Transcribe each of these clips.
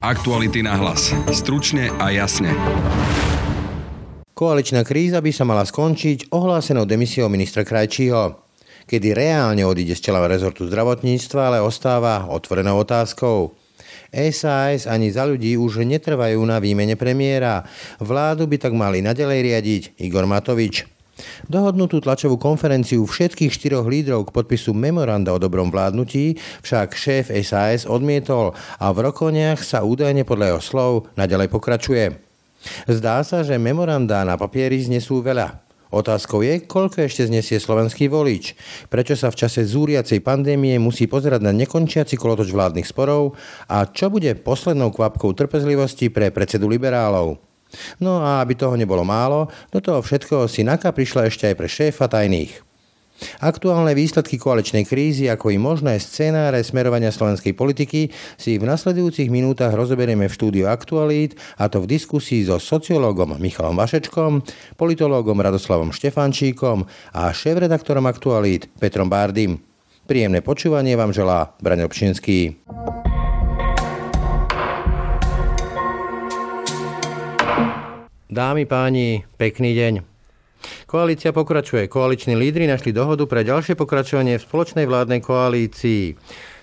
Aktuality na hlas. Stručne a jasne. Koaličná kríza by sa mala skončiť ohlásenou demisiou ministra Krajčího, kedy reálne odíde z čela rezortu zdravotníctva, ale ostáva otvorenou otázkou. SAS ani za ľudí už netrvajú na výmene premiéra. Vládu by tak mali nadalej riadiť Igor Matovič. Dohodnutú tlačovú konferenciu všetkých štyroch lídrov k podpisu memoranda o dobrom vládnutí však šéf SAS odmietol a v rokoniach sa údajne podľa jeho slov naďalej pokračuje. Zdá sa, že memorandá na papieri znesú veľa. Otázkou je, koľko ešte znesie slovenský volič. Prečo sa v čase zúriacej pandémie musí pozerať na nekončiaci kolotoč vládnych sporov a čo bude poslednou kvapkou trpezlivosti pre predsedu liberálov. No a aby toho nebolo málo, do toho všetkoho si NAKA prišla ešte aj pre šéfa tajných. Aktuálne výsledky koaličnej krízy, ako i možné scenáre smerovania slovenskej politiky si v nasledujúcich minútach rozoberieme v štúdiu Aktualít, a to v diskusii so sociológom Michalom Vašečkom, politológom Radoslavom Štefančíkom a šéf-redaktorom Aktualít Petrom Bárdym. Príjemné počúvanie vám želá Braň Obšinský. Dámy, páni, pekný deň. Koalícia pokračuje. Koaliční lídry našli dohodu pre ďalšie pokračovanie v spoločnej vládnej koalícii.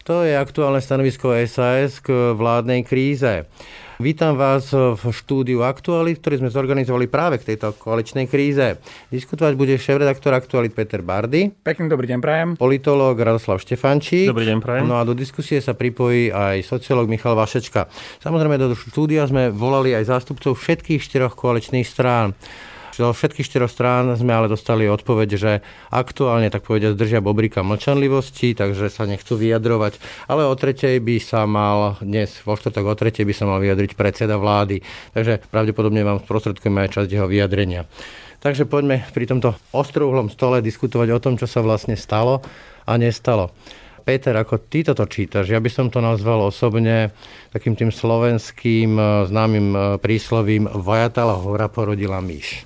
To je aktuálne stanovisko SAS k vládnej kríze. Vítam vás v štúdiu Aktualit, ktorý sme zorganizovali práve k tejto koaličnej kríze. Diskutovať bude šéf-redaktor Aktualit Peter Bardy. Pekný dobrý deň, prajem. Politológ Radoslav Štefančík. Dobrý deň, prajem. No a do diskusie sa pripojí aj sociológ Michal Vašečka. Samozrejme, do štúdia sme volali aj zástupcov všetkých štyroch koaličných strán. Zo všetkých štyroch strán sme ale dostali odpoveď, že aktuálne, tak povedia, zdržia bobrika mlčanlivosti, takže sa nechcú vyjadrovať. Ale o tretej by sa mal, dnes vo štvrtok o tretej by sa mal vyjadriť predseda vlády. Takže pravdepodobne vám sprostredkujeme aj časť jeho vyjadrenia. Takže poďme pri tomto ostrouhlom stole diskutovať o tom, čo sa vlastne stalo a nestalo. Peter, ako ty toto čítaš? Ja by som to nazval osobne takým tým slovenským eh, známym eh, príslovím Vajatala hora porodila myš.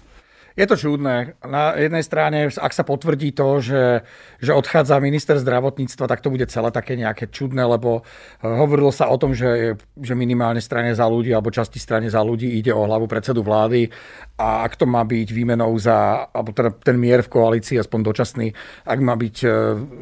Je to čudné. Na jednej strane, ak sa potvrdí to, že, že odchádza minister zdravotníctva, tak to bude celé také nejaké čudné, lebo eh, hovorilo sa o tom, že, že minimálne strane za ľudí alebo časti strane za ľudí ide o hlavu predsedu vlády a ak to má byť výmenou za, alebo teda ten mier v koalícii, aspoň dočasný, ak má byť eh,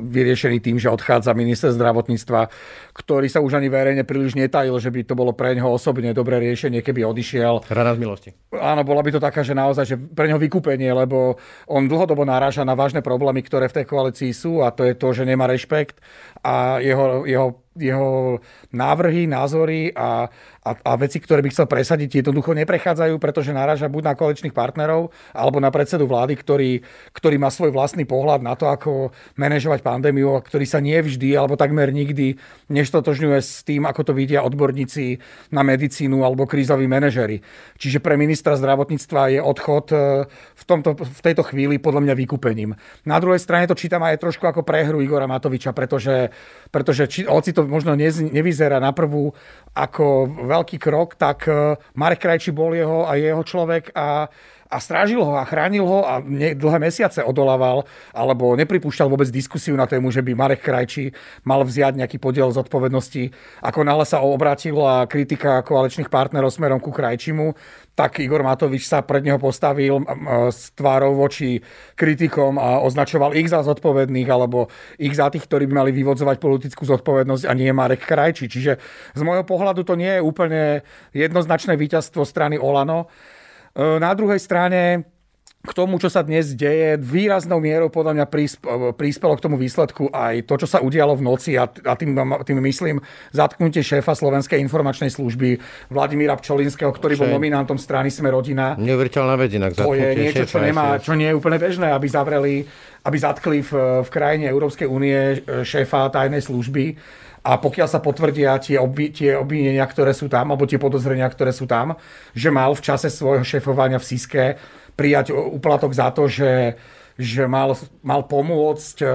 vyriešený tým, že odchádza minister zdravotníctva, ktorý sa už ani verejne príliš netajil, že by to bolo pre neho osobne dobré riešenie, keby odišiel. Rana z milosti. Áno, bola by to taká, že naozaj, že pre neho vykúpenie, lebo on dlhodobo naráža na vážne problémy, ktoré v tej koalícii sú a to je to, že nemá rešpekt a jeho, jeho jeho návrhy, názory a, a, a veci, ktoré by chcel presadiť, jednoducho neprechádzajú, pretože naráža buď na koaličných partnerov, alebo na predsedu vlády, ktorý, ktorý má svoj vlastný pohľad na to, ako manažovať pandémiu, a ktorý sa nie vždy, alebo takmer nikdy neštotožňuje s tým, ako to vidia odborníci na medicínu alebo krízoví manažery. Čiže pre ministra zdravotníctva je odchod e, v, tomto, v tejto chvíli podľa mňa vykúpením. Na druhej strane to čítam aj trošku ako prehru Igora Matoviča, pretože, pretože či, hoci to možno nevyzerá na prvú ako veľký krok, tak e, Marek Krajčí bol jeho a jeho človek a a strážil ho a chránil ho a ne, dlhé mesiace odolával alebo nepripúšťal vôbec diskusiu na tému, že by Marek Krajčí mal vziať nejaký podiel zodpovednosti. Ako náhle sa obrátila kritika koaličných partnerov smerom ku Krajčimu, tak Igor Matovič sa pred neho postavil s tvárou voči kritikom a označoval ich za zodpovedných alebo ich za tých, ktorí by mali vyvodzovať politickú zodpovednosť a nie Marek Krajčí. Čiže z môjho pohľadu to nie je úplne jednoznačné víťazstvo strany Olano. E, na druhej strane k tomu, čo sa dnes deje, výraznou mierou podľa mňa e, prispelo k tomu výsledku aj to, čo sa udialo v noci a, a tým, tým myslím zatknutie šéfa Slovenskej informačnej služby Vladimíra Pčolinského, ktorý bol nominantom strany Sme rodina. Neuveriteľná vec inak. To je niečo, čo, nemá, čo nie je úplne bežné, aby zavreli, aby zatkli v, v krajine Európskej únie e, šéfa tajnej služby a pokiaľ sa potvrdia tie, obi, tie obvinenia, ktoré sú tam, alebo tie podozrenia, ktoré sú tam, že mal v čase svojho šefovania v Siske prijať úplatok za to, že že mal, mal pomôcť, e,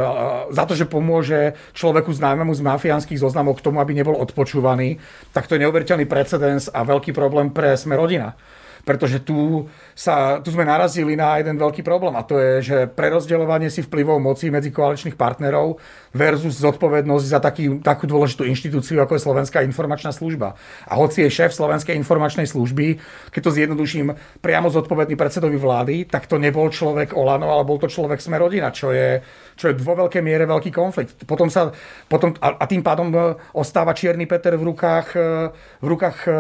za to, že pomôže človeku známemu z mafiánskych zoznamov k tomu, aby nebol odpočúvaný, tak to je neuveriteľný precedens a veľký problém pre sme rodina. Pretože tu, sa, tu sme narazili na jeden veľký problém a to je, že prerozdeľovanie si vplyvov moci medzi koaličných partnerov versus zodpovednosť za taký, takú dôležitú inštitúciu, ako je Slovenská informačná služba. A hoci je šéf Slovenskej informačnej služby, keď to zjednoduším, priamo zodpovedný predsedovi vlády, tak to nebol človek Olano, ale bol to človek Smerodina, čo je, čo je vo veľkej miere veľký konflikt. Potom sa, potom, a, a tým pádom e, ostáva Čierny Peter v rukách, e, v rukách e,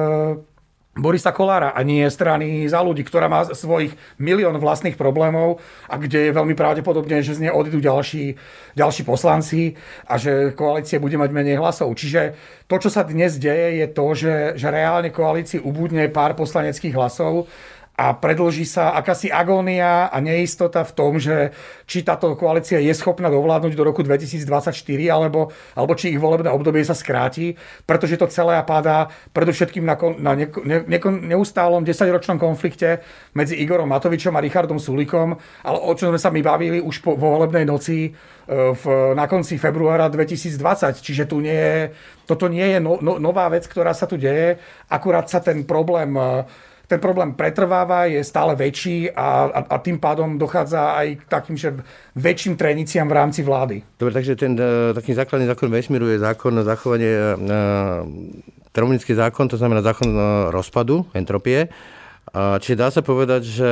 Borisa Kolára a nie strany za ľudí, ktorá má svojich milión vlastných problémov a kde je veľmi pravdepodobne, že z nej odídu ďalší, ďalší poslanci a že koalície bude mať menej hlasov. Čiže to, čo sa dnes deje, je to, že, že reálne koalícii ubudne pár poslaneckých hlasov a predlží sa akási agónia a neistota v tom, že či táto koalícia je schopná dovládnuť do roku 2024, alebo, alebo či ich volebné obdobie sa skráti, pretože to celé padá predovšetkým na, na ne, ne, ne, neustálom 10-ročnom konflikte medzi Igorom Matovičom a Richardom Sulikom, ale o čom sme sa my bavili už po, vo volebnej noci e, v, na konci februára 2020. Čiže tu nie je, toto nie je no, no, nová vec, ktorá sa tu deje, akurát sa ten problém e, ten problém pretrváva, je stále väčší a, a, a tým pádom dochádza aj k takým že väčším treniciam v rámci vlády. Dobre, takže ten uh, taký základný zákon vesmíru je zákon zachovanie, uh, termonický zákon, to znamená zákon rozpadu, entropie. Čiže dá sa povedať, že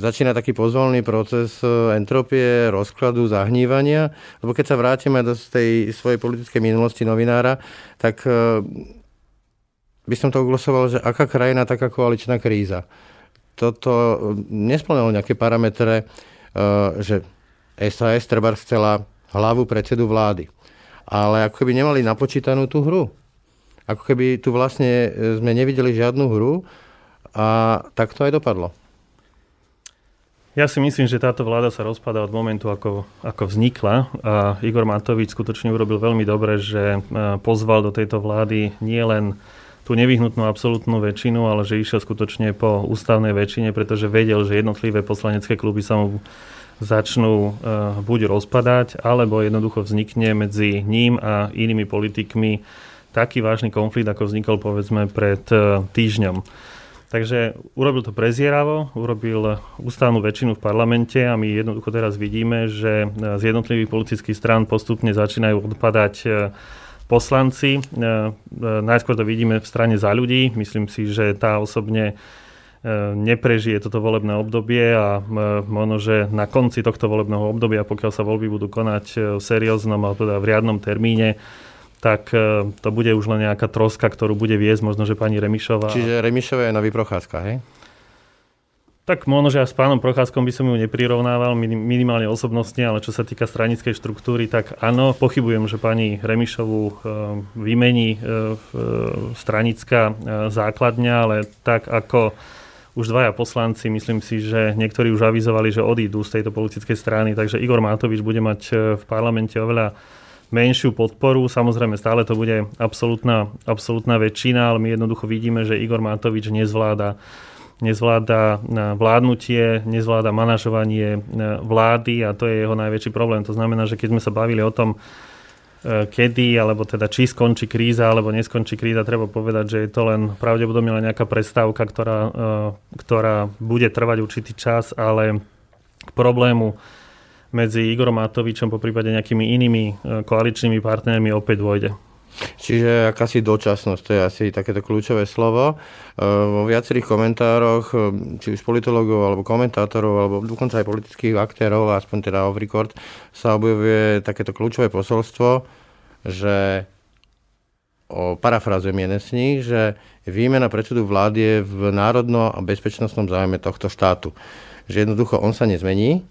začína taký pozvolný proces entropie, rozkladu, zahnívania, lebo keď sa vrátime do tej svojej politickej minulosti novinára, tak by som to oglosoval, že aká krajina, taká koaličná kríza. Toto eh, nesplnilo nejaké parametre, eh, že SAS treba chcela hlavu predsedu vlády. Ale ako keby nemali napočítanú tú hru. Ako keby tu vlastne eh, sme nevideli žiadnu hru a tak to aj dopadlo. Ja si myslím, že táto vláda sa rozpadá od momentu, ako, ako vznikla a Igor Matovič skutočne urobil veľmi dobre, že pozval do tejto vlády nielen tú nevyhnutnú absolútnu väčšinu, ale že išiel skutočne po ústavnej väčšine, pretože vedel, že jednotlivé poslanecké kluby sa mu začnú uh, buď rozpadať, alebo jednoducho vznikne medzi ním a inými politikmi taký vážny konflikt, ako vznikol povedzme pred uh, týždňom. Takže urobil to prezieravo, urobil ústavnú väčšinu v parlamente a my jednoducho teraz vidíme, že z jednotlivých politických strán postupne začínajú odpadať poslanci. E, e, najskôr to vidíme v strane za ľudí. Myslím si, že tá osobne e, neprežije toto volebné obdobie a možno, že na konci tohto volebného obdobia, pokiaľ sa voľby budú konať v serióznom alebo teda v riadnom termíne, tak to bude už len nejaká troska, ktorú bude viesť možno, že pani Remišová. Čiže Remišová je nový Procházka, hej? Tak možno, že s pánom Procházkom by som ju neprirovnával minimálne osobnostne, ale čo sa týka stranickej štruktúry, tak áno, pochybujem, že pani Remišovu e, vymení e, e, stranická základňa, ale tak ako už dvaja poslanci, myslím si, že niektorí už avizovali, že odídu z tejto politickej strany, takže Igor Matovič bude mať v parlamente oveľa menšiu podporu. Samozrejme, stále to bude absolútna, absolútna väčšina, ale my jednoducho vidíme, že Igor Matovič nezvláda nezvláda e, vládnutie, nezvláda manažovanie e, vlády a to je jeho najväčší problém. To znamená, že keď sme sa bavili o tom, e, kedy, alebo teda či skončí kríza, alebo neskončí kríza, treba povedať, že je to len pravdepodobne len nejaká prestávka, ktorá, ktorá bude trvať určitý čas, ale k problému medzi Igorom Matovičom, po prípade nejakými inými koaličnými partnermi opäť dôjde. Čiže akási dočasnosť, to je asi takéto kľúčové slovo. E, vo viacerých komentároch, e, či už politologov, alebo komentátorov, alebo dokonca aj politických aktérov, aspoň teda off record, sa objavuje takéto kľúčové posolstvo, že o, parafrazujem jeden z nich, že výmena predsedu vlády je v národno a bezpečnostnom záujme tohto štátu. Že jednoducho on sa nezmení,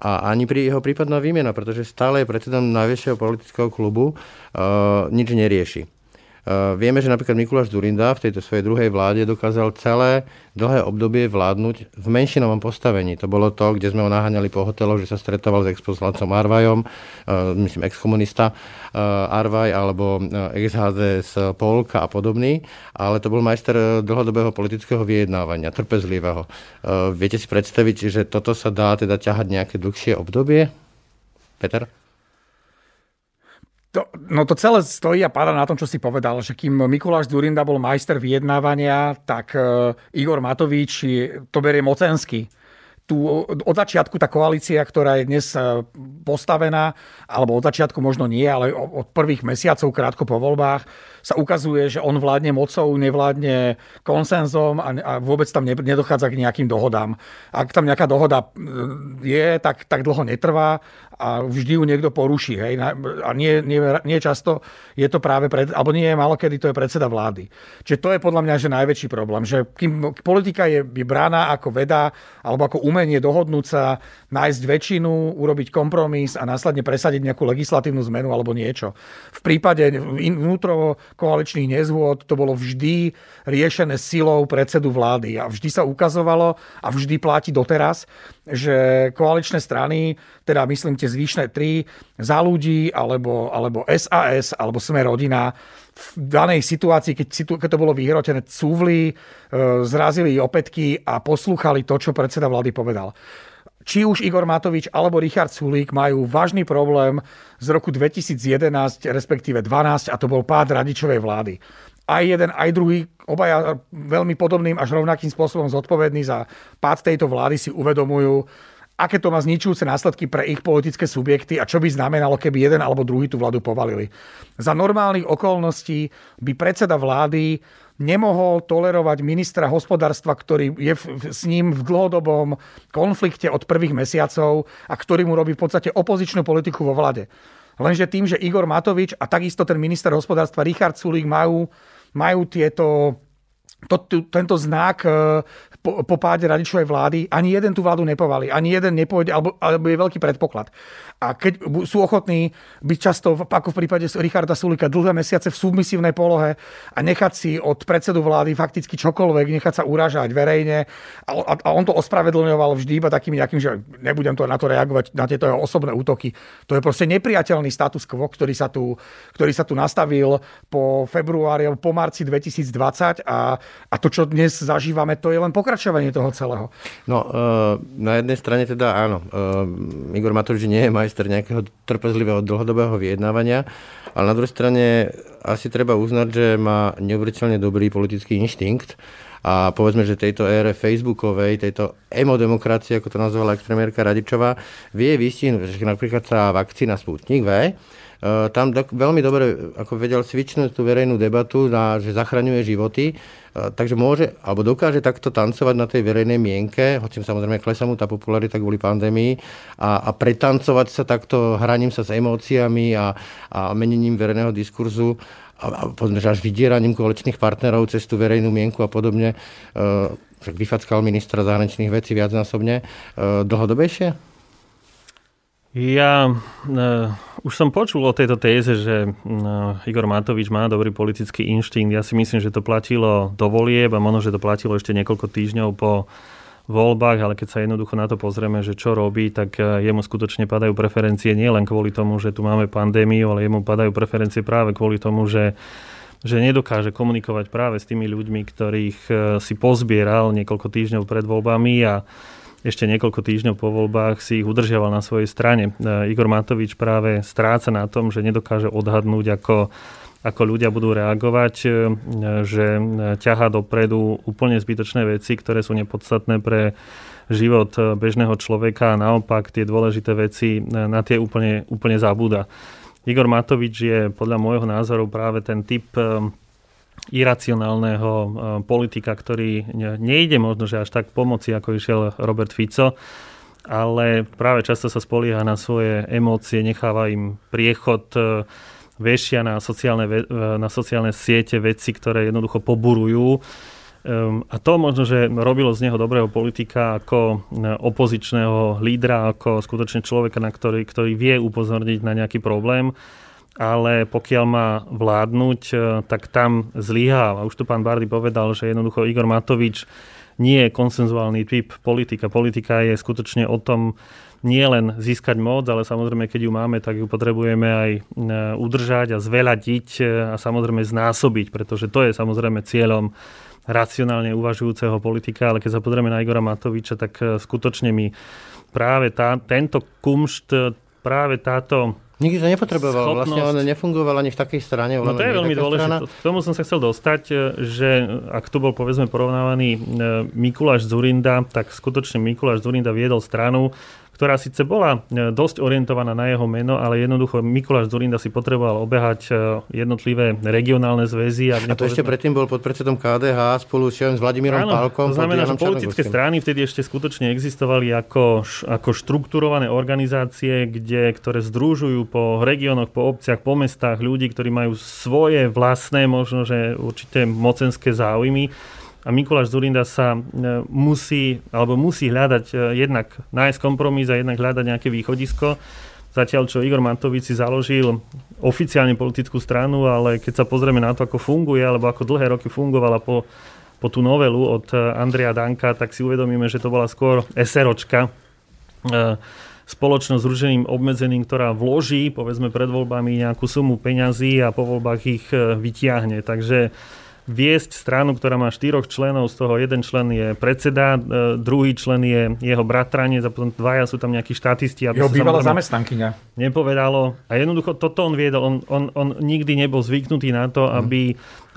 a ani pri jeho prípadná výmena, pretože stále je predsedom najväčšieho politického klubu, uh, nič nerieši. Uh, vieme, že napríklad Mikuláš Zurinda v tejto svojej druhej vláde dokázal celé dlhé obdobie vládnuť v menšinovom postavení. To bolo to, kde sme ho naháňali po hoteloch, že sa stretával s exposlancom Arvajom, uh, myslím exkomunista uh, Arvaj alebo ex z Polka a podobný, ale to bol majster dlhodobého politického vyjednávania, trpezlivého. Viete si predstaviť, že toto sa dá teda ťahať nejaké dlhšie obdobie? Peter? To, no to celé stojí a pada na tom, čo si povedal, že kým Mikuláš Zurinda bol majster vyjednávania, tak uh, Igor Matovič to berie mocensky tu od začiatku tá koalícia, ktorá je dnes e, postavená, alebo od začiatku možno nie, ale od prvých mesiacov krátko po voľbách, sa ukazuje, že on vládne mocou, nevládne konsenzom a, a vôbec tam nedochádza k nejakým dohodám. Ak tam nejaká dohoda e, je, tak, tak dlho netrvá a vždy ju niekto poruší. Hej? A nie, nie, nie často je to práve, pred, alebo nie je malo kedy to je predseda vlády. Čiže to je podľa mňa že najväčší problém, že kým politika je, je brána ako veda alebo ako umenie dohodnúť sa, nájsť väčšinu, urobiť kompromis a následne presadiť nejakú legislatívnu zmenu alebo niečo. V prípade vnútro koaličných nezvôd to bolo vždy riešené silou predsedu vlády a vždy sa ukazovalo a vždy platí doteraz, že koaličné strany, teda myslím tie zvyšné tri, za ľudí, alebo, alebo SAS, alebo Sme rodina, v danej situácii, keď, keď to bolo vyhrotené, cúvli, e, zrazili opätky a poslúchali to, čo predseda vlády povedal. Či už Igor Matovič alebo Richard Sulík majú vážny problém z roku 2011, respektíve 12, a to bol pád radičovej vlády aj jeden, aj druhý, obaja veľmi podobným až rovnakým spôsobom zodpovední za pád tejto vlády si uvedomujú, aké to má zničujúce následky pre ich politické subjekty a čo by znamenalo, keby jeden alebo druhý tú vládu povalili. Za normálnych okolností by predseda vlády nemohol tolerovať ministra hospodárstva, ktorý je s ním v dlhodobom konflikte od prvých mesiacov a ktorý mu robí v podstate opozičnú politiku vo vláde. Lenže tým, že Igor Matovič a takisto ten minister hospodárstva Richard Sulík majú majú tieto to, to, tento znak e, po, po páde radičovej vlády, ani jeden tú vládu nepovali, ani jeden nepôjde, alebo, alebo je veľký predpoklad. A keď sú ochotní byť často, ako v prípade Richarda Sulika, dlhé mesiace v submisívnej polohe a nechať si od predsedu vlády fakticky čokoľvek, nechať sa urážať verejne a, a, a on to ospravedlňoval vždy iba takým nejakým, že nebudem to na to reagovať, na tieto jeho osobné útoky. To je proste nepriateľný status quo, ktorý sa tu, ktorý sa tu nastavil po februári po marci 2020 a, a to, čo dnes zažívame, to je len pokračovanie toho celého. No, uh, na jednej strane teda áno, uh, Igor Matovič nie je maj majster nejakého trpezlivého dlhodobého vyjednávania, ale na druhej strane asi treba uznať, že má neuveriteľne dobrý politický inštinkt a povedzme, že tejto ére facebookovej, tejto emodemokracie, ako to nazvala expremiérka Radičová, vie vystihnúť, že napríklad tá vakcína Sputnik V, Eh, tam veľmi dobre ako vedel svičnúť tú verejnú debatu, na, že zachraňuje životy, eh, takže môže, alebo dokáže takto tancovať na tej verejnej mienke, hoci samozrejme klesá mu tá popularita kvôli pandémii, a, a pretancovať sa takto hraním sa s emóciami a, a menením verejného diskurzu a, a povedzme, že až vydieraním koaličných partnerov cez tú verejnú mienku a podobne, eh, však vyfackal ministra zahraničných vecí viacnásobne, dlhodobejšie? Ja uh, už som počul o tejto téze, že uh, Igor Matovič má dobrý politický inštinkt. Ja si myslím, že to platilo do volieb a možno, že to platilo ešte niekoľko týždňov po voľbách, ale keď sa jednoducho na to pozrieme, že čo robí, tak uh, jemu skutočne padajú preferencie nielen kvôli tomu, že tu máme pandémiu, ale jemu padajú preferencie práve kvôli tomu, že že nedokáže komunikovať práve s tými ľuďmi, ktorých si pozbieral niekoľko týždňov pred voľbami a ešte niekoľko týždňov po voľbách si ich udržiaval na svojej strane. E, Igor Matovič práve stráca na tom, že nedokáže odhadnúť, ako, ako ľudia budú reagovať, e, že ťahá dopredu úplne zbytočné veci, ktoré sú nepodstatné pre život bežného človeka a naopak tie dôležité veci e, na tie úplne, úplne zabúda. Igor Matovič je podľa môjho názoru práve ten typ iracionálneho eh, politika, ktorý nejde možno, že až tak pomoci, ako išiel Robert Fico, ale práve často sa spolieha na svoje emócie, necháva im priechod, eh, vešia na sociálne, eh, na sociálne siete veci, ktoré jednoducho poburujú. Ehm, a to možno, že robilo z neho dobrého politika ako opozičného lídra, ako skutočne človeka, na ktorý, ktorý vie upozorniť na nejaký problém ale pokiaľ má vládnuť, e, tak tam zlyhá. A už tu pán Bardy povedal, že jednoducho Igor Matovič nie je konsenzuálny typ politika. Politika je skutočne o tom nie len získať moc, ale samozrejme, keď ju máme, tak ju potrebujeme aj e, udržať a zveladiť e, a samozrejme znásobiť, pretože to je samozrejme cieľom racionálne uvažujúceho politika, ale keď sa pozrieme na Igora Matoviča, tak skutočne mi práve tá, tento kumšt, práve táto Nikdy to nepotreboval, schopnosť... vlastne on nefungoval ani v takej strane. No to je veľmi dôležité. K tomu som sa chcel dostať, e, že ak tu bol povedzme porovnávaný e, Mikuláš Zurinda, tak skutočne Mikuláš Zurinda viedol stranu, ktorá síce bola e, dosť orientovaná na jeho meno, ale jednoducho Mikuláš Zurinda si potreboval obehať e, jednotlivé regionálne zväzy. A to ešte predtým bol pod predsedom KDH spolu s Vladimírom Áno, Pálkom. To znamená, že politické strany vtedy ešte skutočne existovali ako, ako štrukturované organizácie, kde, ktoré združujú po regiónoch, po obciach, po mestách ľudí, ktorí majú svoje vlastné, možno, že určité mocenské záujmy a Mikuláš Zurinda sa e, musí, alebo musí hľadať e, jednak nájsť kompromis a jednak hľadať nejaké východisko. Zatiaľ, čo Igor Mantovič si založil oficiálne politickú stranu, ale keď sa pozrieme na to, ako funguje, alebo ako dlhé roky fungovala po, po tú novelu od e, Andrea Danka, tak si uvedomíme, že to bola skôr SROčka, spoločnosť s ruženým obmedzeným, ktorá vloží, povedzme pred voľbami, nejakú sumu peňazí a po voľbách ich vytiahne. Takže viesť stranu, ktorá má štyroch členov, z toho jeden člen je predseda, e, druhý člen je jeho bratranec a potom dvaja sú tam nejakí štatisti. Jeho bývalá zamestnankyňa. Nepovedalo. A jednoducho toto on viedol. On, on, on nikdy nebol zvyknutý na to, mhm. aby,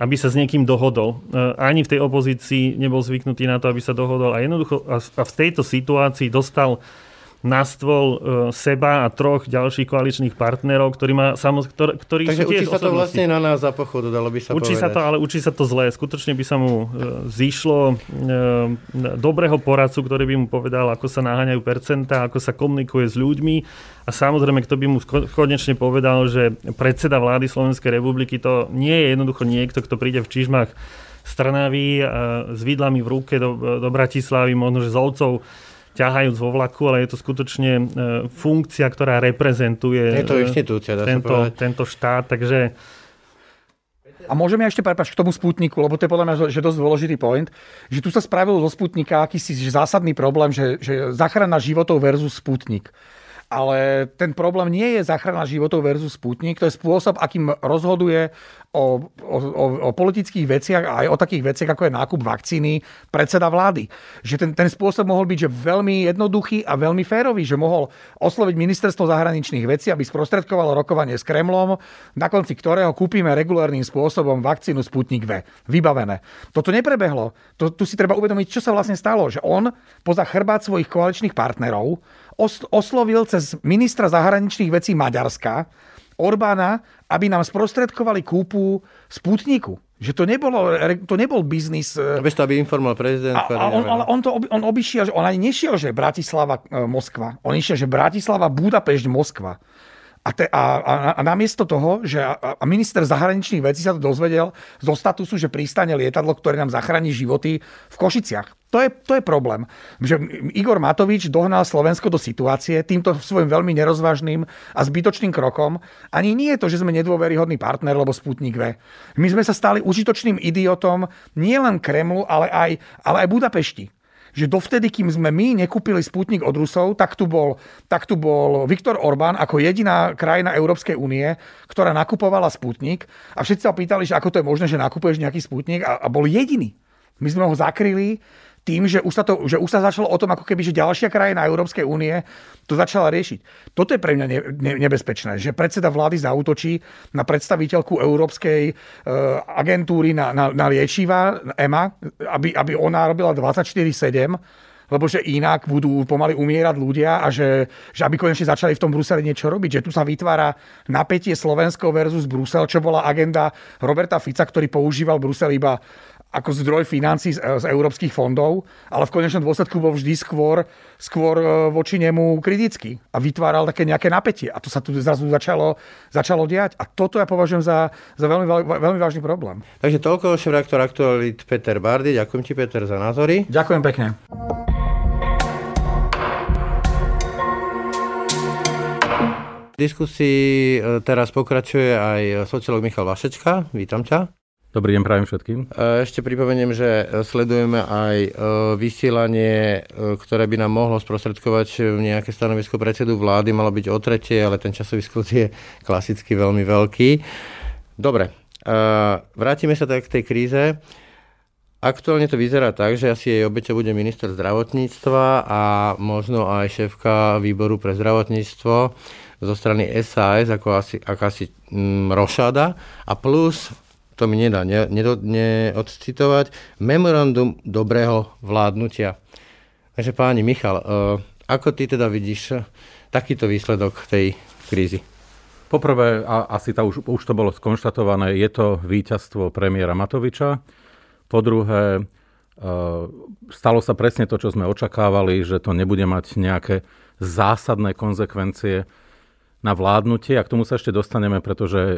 aby sa s niekým dohodol. E, ani v tej opozícii nebol zvyknutý na to, aby sa dohodol. A jednoducho a v tejto situácii dostal na stôl e, seba a troch ďalších koaličných partnerov, ktorí, má, samoz, ktorí Takže sú tiež učí sa to vlastne na nás za pochodu, dalo by sa Učí povedať. sa to, ale učí sa to zle. Skutočne by sa mu e, zišlo e, dobrého poradcu, ktorý by mu povedal, ako sa naháňajú percentá, ako sa komunikuje s ľuďmi a samozrejme, kto by mu konečne povedal, že predseda vlády Slovenskej republiky to nie je jednoducho niekto, kto príde v čižmách stranaví s vidlami v ruke do, do Bratislavy, možno že z ovcov ťahajúc vo vlaku, ale je to skutočne e, funkcia, ktorá reprezentuje je to inštitúcia, dá tento, sa tento štát, takže a môžeme ešte prepáč k tomu Sputniku, lebo to je podľa mňa že dosť dôležitý point, že tu sa spravil zo Sputnika akýsi zásadný problém, že, že záchrana životov versus Sputnik. Ale ten problém nie je záchrana životov versus Sputnik, to je spôsob, akým rozhoduje o, o, o politických veciach a aj o takých veciach, ako je nákup vakcíny predseda vlády. Že ten, ten spôsob mohol byť že veľmi jednoduchý a veľmi férový, že mohol osloviť ministerstvo zahraničných vecí, aby sprostredkovalo rokovanie s Kremlom, na konci ktorého kúpime regulárnym spôsobom vakcínu Sputnik V. Vybavené. Toto neprebehlo. To, tu si treba uvedomiť, čo sa vlastne stalo. Že on poza chrbát svojich koaličných partnerov oslovil cez ministra zahraničných vecí Maďarska, Orbána, aby nám sprostredkovali kúpu Sputniku. Že to, nebolo, to nebol biznis... E, Bez toho, aby informoval prezident. A, a on, ale on, to, on obišiel, že on ani nešiel, že Bratislava, e, Moskva. On išiel, že Bratislava, Budapešť, Moskva. A, te, a, a, a namiesto toho, že a, a minister zahraničných vecí sa to dozvedel zo statusu, že pristane lietadlo, ktoré nám zachráni životy v Košiciach. To je, to je problém. Že Igor Matovič dohnal Slovensko do situácie týmto svojim veľmi nerozvážnym a zbytočným krokom. Ani nie je to, že sme nedôveryhodný partner, lebo Sputnik V. My sme sa stali užitočným idiotom nielen Kremlu, ale aj, ale aj Budapešti že dovtedy, kým sme my nekúpili Sputnik od Rusov, tak tu bol, tak tu bol Viktor Orbán ako jediná krajina Európskej únie, ktorá nakupovala Sputnik a všetci sa pýtali, že ako to je možné, že nakupuješ nejaký Sputnik a, a bol jediný. My sme ho zakryli tým, že už, sa to, že už sa začalo o tom, ako keby, že ďalšia krajina Európskej únie to začala riešiť. Toto je pre mňa ne, ne, nebezpečné, že predseda vlády zautočí na predstaviteľku Európskej e, agentúry na, na, na liečiva, EMA, aby, aby ona robila 24-7 lebo že inak budú pomaly umierať ľudia a že, že aby konečne začali v tom Bruseli niečo robiť. Že tu sa vytvára napätie Slovensko versus Brusel, čo bola agenda Roberta Fica, ktorý používal Brusel iba ako zdroj financí z, z európskych fondov, ale v konečnom dôsledku bol vždy skôr, skôr e, voči nemu kritický a vytváral také nejaké napätie. A to sa tu zrazu začalo, začalo diať. A toto ja považujem za, za veľmi, veľmi vážny problém. Takže toľko šéf-reaktor Aktualit Peter Bardy. Ďakujem ti, Peter, za názory. Ďakujem pekne. V diskusii e, teraz pokračuje aj sociológ Michal Vašečka. Vítam ťa. Dobrý deň, prajem všetkým. E, ešte pripomeniem, že sledujeme aj e, vysielanie, e, ktoré by nám mohlo sprostredkovať nejaké stanovisko predsedu vlády. Malo byť o tretie, ale ten časový sklad je klasicky veľmi veľký. Dobre, vrátime sa tak k tej kríze. Aktuálne to vyzerá tak, že asi jej obeťou bude minister zdravotníctva a možno aj šéfka výboru pre zdravotníctvo zo strany SAS ako asi, akási mm, rošada a plus to mi nedá ne, neodcitovať, memorandum dobrého vládnutia. Takže páni Michal, uh, ako ty teda vidíš takýto výsledok tej krízy? Poprvé, a asi to už, už to bolo skonštatované, je to víťazstvo premiéra Matoviča. Po druhé, e, stalo sa presne to, čo sme očakávali, že to nebude mať nejaké zásadné konsekvencie na vládnutie. A k tomu sa ešte dostaneme, pretože e,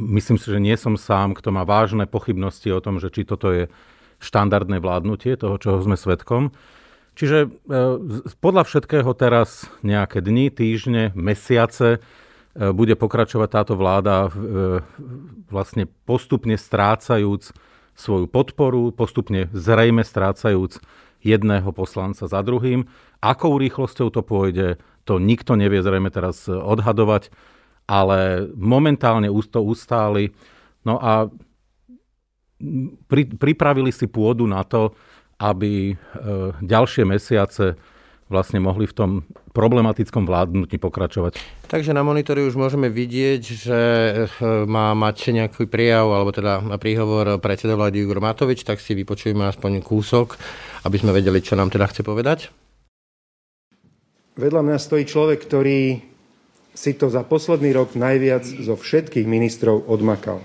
myslím si, že nie som sám, kto má vážne pochybnosti o tom, že či toto je štandardné vládnutie toho, čoho sme svetkom. Čiže e, podľa všetkého teraz nejaké dni, týždne, mesiace bude pokračovať táto vláda vlastne postupne strácajúc svoju podporu, postupne zrejme strácajúc jedného poslanca za druhým. Akou rýchlosťou to pôjde, to nikto nevie zrejme teraz odhadovať, ale momentálne to ustáli. No a pri, pripravili si pôdu na to, aby e, ďalšie mesiace vlastne mohli v tom problematickom vládnutí pokračovať. Takže na monitori už môžeme vidieť, že eh, má mať nejaký prijav, alebo teda príhovor predseda vlády Igor Matovič, tak si vypočujeme aspoň kúsok, aby sme vedeli, čo nám teda chce povedať. Vedľa mňa stojí človek, ktorý si to za posledný rok najviac zo všetkých ministrov odmakal.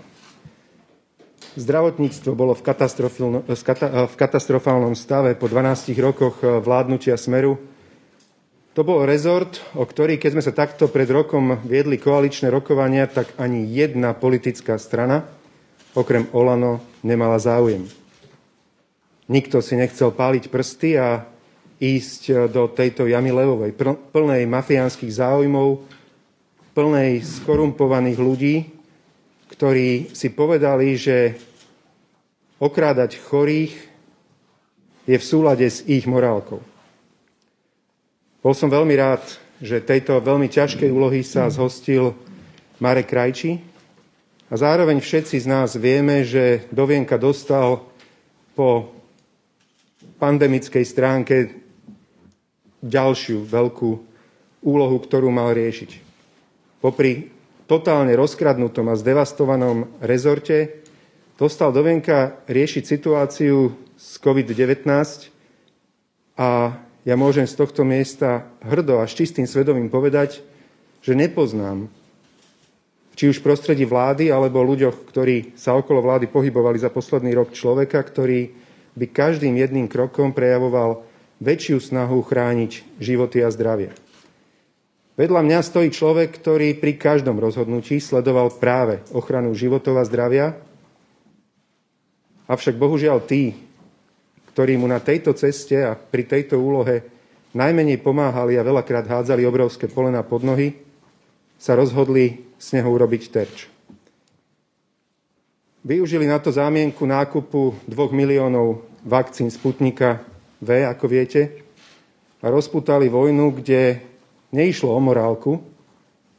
Zdravotníctvo bolo v, v katastrofálnom stave po 12 rokoch vládnutia Smeru to bol rezort, o ktorý, keď sme sa takto pred rokom viedli koaličné rokovania, tak ani jedna politická strana, okrem Olano, nemala záujem. Nikto si nechcel páliť prsty a ísť do tejto jamy levovej, plnej mafiánskych záujmov, plnej skorumpovaných ľudí, ktorí si povedali, že okrádať chorých je v súlade s ich morálkou. Bol som veľmi rád, že tejto veľmi ťažkej úlohy sa zhostil Marek Krajčí a zároveň všetci z nás vieme, že do vienka dostal po pandemickej stránke ďalšiu veľkú úlohu, ktorú mal riešiť. Popri totálne rozkradnutom a zdevastovanom rezorte dostal do vienka riešiť situáciu s COVID-19 a ja môžem z tohto miesta hrdo a s čistým svedomím povedať, že nepoznám či už prostredí vlády, alebo ľuďoch, ktorí sa okolo vlády pohybovali za posledný rok človeka, ktorý by každým jedným krokom prejavoval väčšiu snahu chrániť životy a zdravie. Vedľa mňa stojí človek, ktorý pri každom rozhodnutí sledoval práve ochranu životov a zdravia, avšak bohužiaľ tí, ktorí mu na tejto ceste a pri tejto úlohe najmenej pomáhali a veľakrát hádzali obrovské polena pod nohy, sa rozhodli z neho urobiť terč. Využili na to zámienku nákupu 2 miliónov vakcín Sputnika V, ako viete, a rozputali vojnu, kde neišlo o morálku,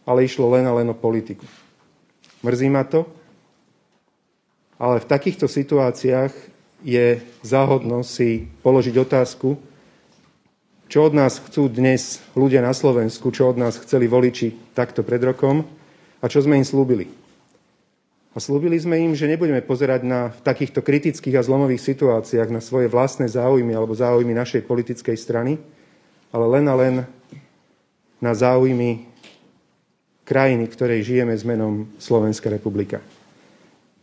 ale išlo len a len o politiku. Mrzí ma to, ale v takýchto situáciách je záhodno si položiť otázku, čo od nás chcú dnes ľudia na Slovensku, čo od nás chceli voliči takto pred rokom a čo sme im slúbili. A slúbili sme im, že nebudeme pozerať na v takýchto kritických a zlomových situáciách na svoje vlastné záujmy alebo záujmy našej politickej strany, ale len a len na záujmy krajiny, ktorej žijeme s menom Slovenská republika.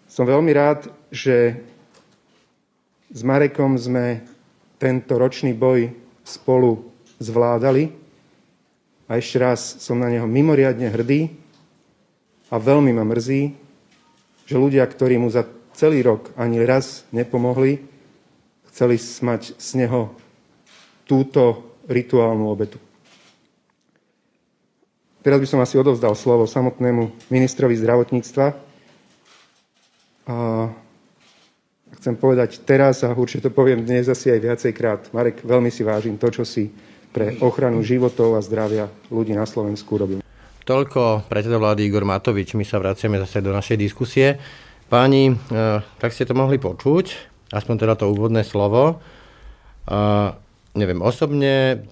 Som veľmi rád, že s Marekom sme tento ročný boj spolu zvládali a ešte raz som na neho mimoriadne hrdý a veľmi ma mrzí, že ľudia, ktorí mu za celý rok ani raz nepomohli, chceli mať z neho túto rituálnu obetu. Teraz by som asi odovzdal slovo samotnému ministrovi zdravotníctva. A chcem povedať teraz a určite to poviem dnes asi aj viacejkrát. Marek, veľmi si vážim to, čo si pre ochranu životov a zdravia ľudí na Slovensku robím. Toľko predseda vlády Igor Matovič. My sa vraciame zase do našej diskusie. Páni, e, tak ste to mohli počuť. aspoň teda to úvodné slovo. Neviem, osobne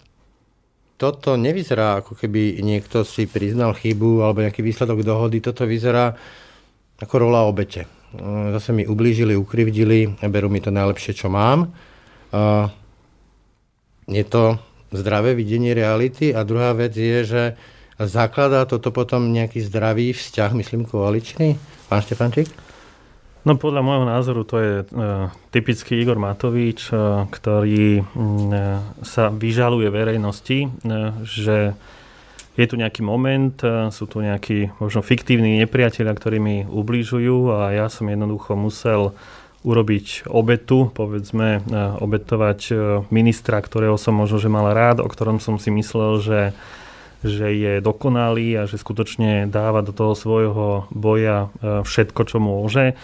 toto nevyzerá, ako keby niekto si priznal chybu alebo nejaký výsledok dohody. Toto vyzerá ako rola obete. Zase mi ublížili, ukrivdili, berú mi to najlepšie, čo mám. Je to zdravé videnie reality a druhá vec je, že zakladá toto potom nejaký zdravý vzťah, myslím, koaličný. Pán Štefančík? No podľa môjho názoru to je e, typický Igor Matovič, e, ktorý e, sa vyžaluje verejnosti, e, že je tu nejaký moment, e, sú tu nejakí možno fiktívni nepriatelia, ktorí mi ubližujú a ja som jednoducho musel urobiť obetu, povedzme e, obetovať e, ministra, ktorého som možno že mal rád, o ktorom som si myslel, že že je dokonalý a že skutočne dáva do toho svojho boja všetko, čo môže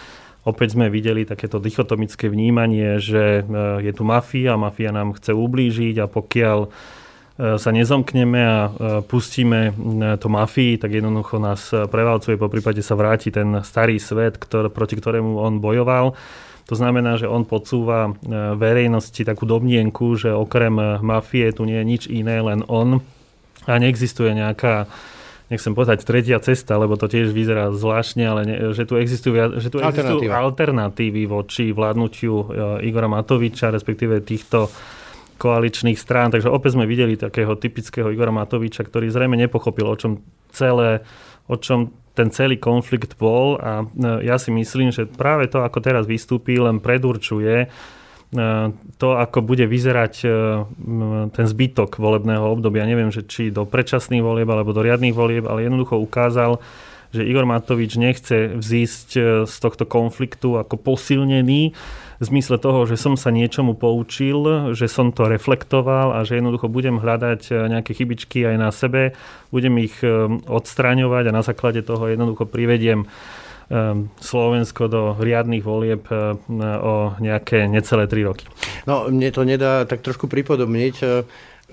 Opäť sme videli takéto dichotomické vnímanie, že e, je tu mafia, mafia nám chce ublížiť a pokiaľ e, sa nezomkneme a e, pustíme to mafii, tak jednoducho nás prevalcuje, po prípade sa vráti ten starý svet, ktor, proti ktorému on bojoval. To znamená, že on podsúva verejnosti takú domnienku, že okrem mafie tu nie je nič iné, len on a neexistuje nejaká nechcem povedať tretia cesta, lebo to tiež vyzerá zvláštne, ale ne, že tu existujú, že tu existujú alternatívy voči vládnutiu e, Igora Matoviča, respektíve týchto koaličných strán. Takže opäť sme videli takého typického Igora Matoviča, ktorý zrejme nepochopil, o čom celé, o čom ten celý konflikt bol a e, ja si myslím, že práve to, ako teraz vystúpi, len predurčuje, to, ako bude vyzerať e, ten zbytok volebného obdobia. Neviem, že či do predčasných volieb alebo do riadných volieb, ale jednoducho ukázal, že Igor Matovič nechce vzísť e, z tohto konfliktu ako posilnený v zmysle toho, že som sa niečomu poučil, že som to reflektoval a že jednoducho budem hľadať nejaké chybičky aj na sebe, budem ich odstraňovať a na základe toho jednoducho privediem Slovensko do riadnych volieb ehm, o nejaké necelé tri roky. No, mne to nedá tak trošku pripodobniť e,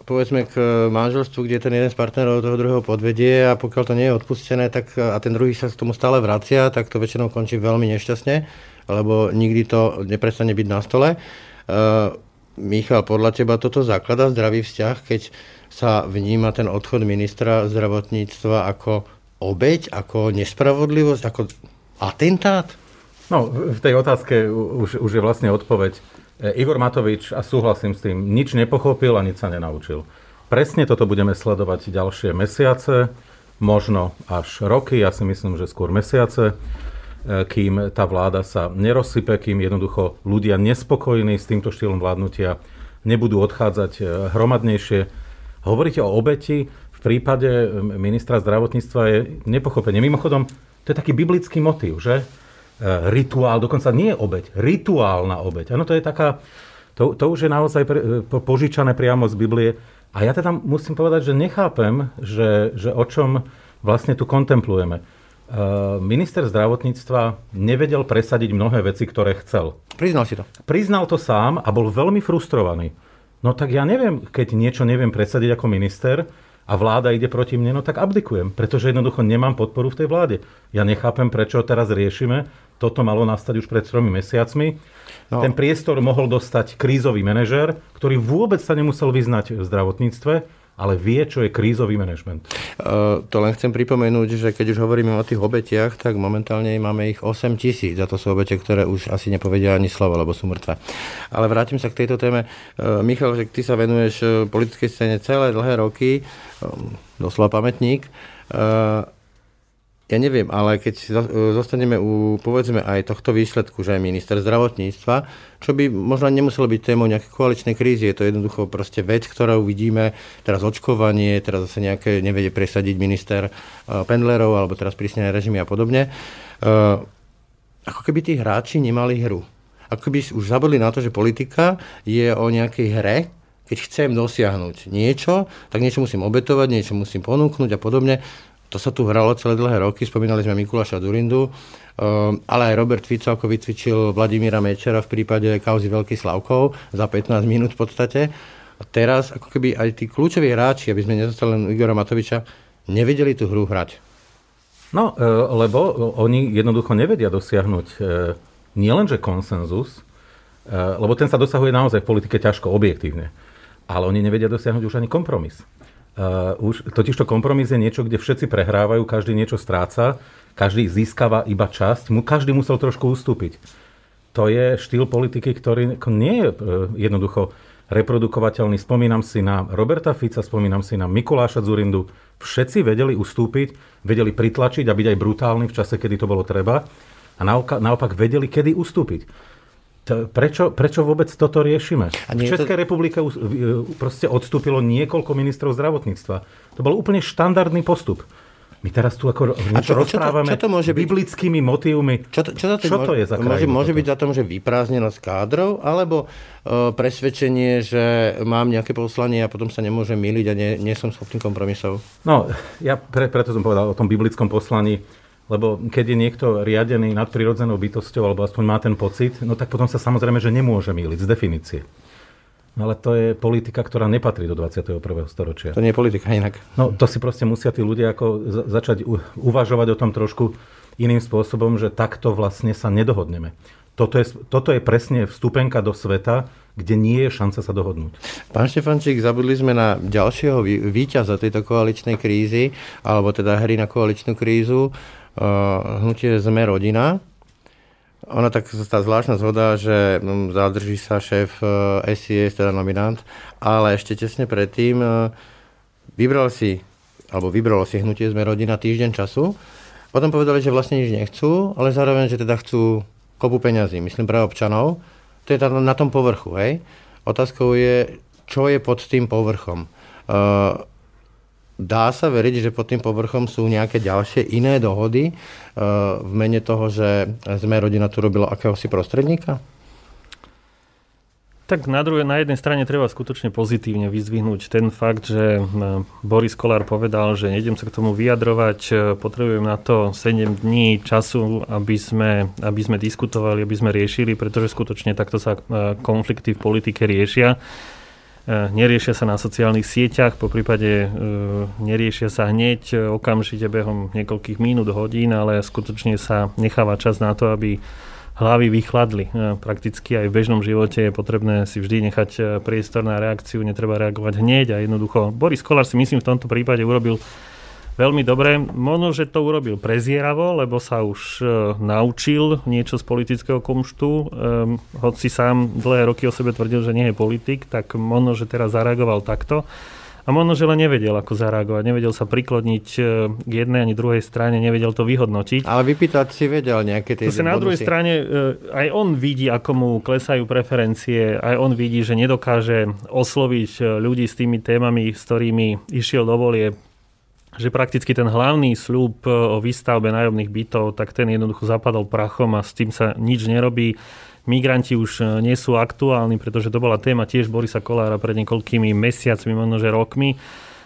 povedzme k manželstvu, kde ten jeden z partnerov toho druhého podvedie a pokiaľ to nie je odpustené, tak a ten druhý sa k tomu stále vracia, tak to väčšinou končí veľmi nešťastne, lebo nikdy to neprestane byť na stole. Uh, Michal, podľa teba toto zaklada zdravý vzťah, keď sa vníma ten odchod ministra zdravotníctva ako obeď, ako nespravodlivosť, ako atentát? No, v tej otázke už, už je vlastne odpoveď. E, Igor Matovič, a súhlasím s tým, nič nepochopil a nič sa nenaučil. Presne toto budeme sledovať ďalšie mesiace, možno až roky, ja si myslím, že skôr mesiace, e, kým tá vláda sa nerozsype, kým jednoducho ľudia nespokojní s týmto štýlom vládnutia nebudú odchádzať e, hromadnejšie. Hovoríte o obeti, v prípade ministra zdravotníctva je nepochopenie. Mimochodom, to je taký biblický motív, že? E, rituál, dokonca nie obeď, rituálna obeď. Áno, to je taká, to, to už je naozaj pre, e, požičané priamo z Biblie. A ja teda musím povedať, že nechápem, že, že o čom vlastne tu kontemplujeme. E, minister zdravotníctva nevedel presadiť mnohé veci, ktoré chcel. Priznal si to. Priznal to sám a bol veľmi frustrovaný. No tak ja neviem, keď niečo neviem presadiť ako minister, a vláda ide proti mne, no tak abdikujem, pretože jednoducho nemám podporu v tej vláde. Ja nechápem, prečo teraz riešime. Toto malo nastať už pred tromi mesiacmi. No. Ten priestor mohol dostať krízový manažér, ktorý vôbec sa nemusel vyznať v zdravotníctve, ale vie, čo je krízový manažment. Uh, to len chcem pripomenúť, že keď už hovoríme o tých obetiach, tak momentálne máme ich 8 tisíc a to sú obete, ktoré už asi nepovedia ani slovo, lebo sú mŕtve. Ale vrátim sa k tejto téme. Uh, Michal, že ty sa venuješ e, politickej scéne celé dlhé roky, um, doslova pamätník. Ja neviem, ale keď zostaneme u, povedzme, aj tohto výsledku, že aj minister zdravotníctva, čo by možno nemuselo byť témou nejaké koaličnej krízy, je to jednoducho proste vec, ktorú vidíme, teraz očkovanie, teraz zase nejaké nevede presadiť minister uh, pendlerov, alebo teraz prísnené režimy a podobne. Uh, ako keby tí hráči nemali hru. Ako keby už zabudli na to, že politika je o nejakej hre, keď chcem dosiahnuť niečo, tak niečo musím obetovať, niečo musím ponúknuť a podobne. To sa tu hralo celé dlhé roky, spomínali sme Mikuláša Durindu, ehm, ale aj Robert Fico, ako vycvičil Vladimíra Mečera v prípade kauzy Veľkých Slavkov za 15 minút v podstate. A teraz ako keby aj tí kľúčoví hráči, aby sme nezostali len Igora Matoviča, nevedeli tú hru hrať. No, e, lebo oni jednoducho nevedia dosiahnuť e, nielenže konsenzus, lebo ten sa dosahuje naozaj v politike ťažko, objektívne. Ale oni nevedia dosiahnuť už ani kompromis. Uh, už, totižto kompromis je niečo, kde všetci prehrávajú, každý niečo stráca, každý získava iba časť, mu, každý musel trošku ustúpiť. To je štýl politiky, ktorý nie je uh, jednoducho reprodukovateľný. Spomínam si na Roberta Fica, spomínam si na Mikuláša Zurindu. Všetci vedeli ustúpiť, vedeli pritlačiť a byť aj brutálni v čase, kedy to bolo treba. A naopak, naopak vedeli, kedy ustúpiť. Prečo, prečo vôbec toto riešime? A v Českej to... republike proste odstúpilo niekoľko ministrov zdravotníctva. To bol úplne štandardný postup. My teraz tu ako niečo čo, rozprávame čo to, čo to môže byť? biblickými motívmi. Čo to, čo to, čo to je za krajinu? Môže, môže byť za tom, že vyprázdnenosť kádrov, alebo uh, presvedčenie, že mám nejaké poslanie a potom sa nemôžem miliť a nie, nie som schopný kompromisov? No, ja pre, preto som povedal o tom biblickom poslaní lebo keď je niekto riadený nadprirodzenou bytosťou, alebo aspoň má ten pocit, no tak potom sa samozrejme, že nemôže míliť z definície. No ale to je politika, ktorá nepatrí do 21. storočia. To nie je politika inak. No to si proste musia tí ľudia ako začať uvažovať o tom trošku iným spôsobom, že takto vlastne sa nedohodneme. Toto je, toto je presne vstupenka do sveta, kde nie je šanca sa dohodnúť. Pán Štefančík, zabudli sme na ďalšieho víťaza tejto koaličnej krízy, alebo teda hry na koaličnú krízu, hnutie Zme rodina. Ona tak tá zvláštna zhoda, že no, zadrží sa šéf SIS, teda nominant, ale ešte tesne predtým uh, vybral si, alebo vybralo si hnutie Zme rodina týždeň času. Potom povedali, že vlastne nič nechcú, ale zároveň, že teda chcú kopu peňazí, myslím pre občanov. To je na tom povrchu, hej. Otázkou je, čo je pod tým povrchom. Uh, dá sa veriť, že pod tým povrchom sú nejaké ďalšie iné dohody uh, v mene toho, že sme rodina tu robila akéhosi prostredníka? Tak na, druhej, na jednej strane treba skutočne pozitívne vyzdvihnúť ten fakt, že Boris Kolár povedal, že nejdem sa k tomu vyjadrovať, potrebujem na to 7 dní času, aby sme, aby sme diskutovali, aby sme riešili, pretože skutočne takto sa konflikty v politike riešia. Neriešia sa na sociálnych sieťach, po prípade neriešia sa hneď okamžite behom niekoľkých minút, hodín, ale skutočne sa necháva čas na to, aby hlavy vychladli. Prakticky aj v bežnom živote je potrebné si vždy nechať priestor na reakciu, netreba reagovať hneď a jednoducho. Boris Kolár si myslím v tomto prípade urobil veľmi dobre. Možno, že to urobil prezieravo, lebo sa už e, naučil niečo z politického komštu. E, hoci sám dlhé roky o sebe tvrdil, že nie je politik, tak možno, že teraz zareagoval takto. A možno, že len nevedel, ako zareagovať. Nevedel sa prikloniť e, k jednej ani druhej strane, nevedel to vyhodnotiť. Ale vypýtať si vedel nejaké tie Zase na druhej strane e, aj on vidí, ako mu klesajú preferencie, aj on vidí, že nedokáže osloviť ľudí s tými témami, s ktorými išiel do volie že prakticky ten hlavný sľub o výstavbe nájomných bytov, tak ten jednoducho zapadol prachom a s tým sa nič nerobí migranti už e, nie sú aktuálni, pretože to bola téma tiež Borisa Kolára pred niekoľkými mesiacmi, možno že rokmi.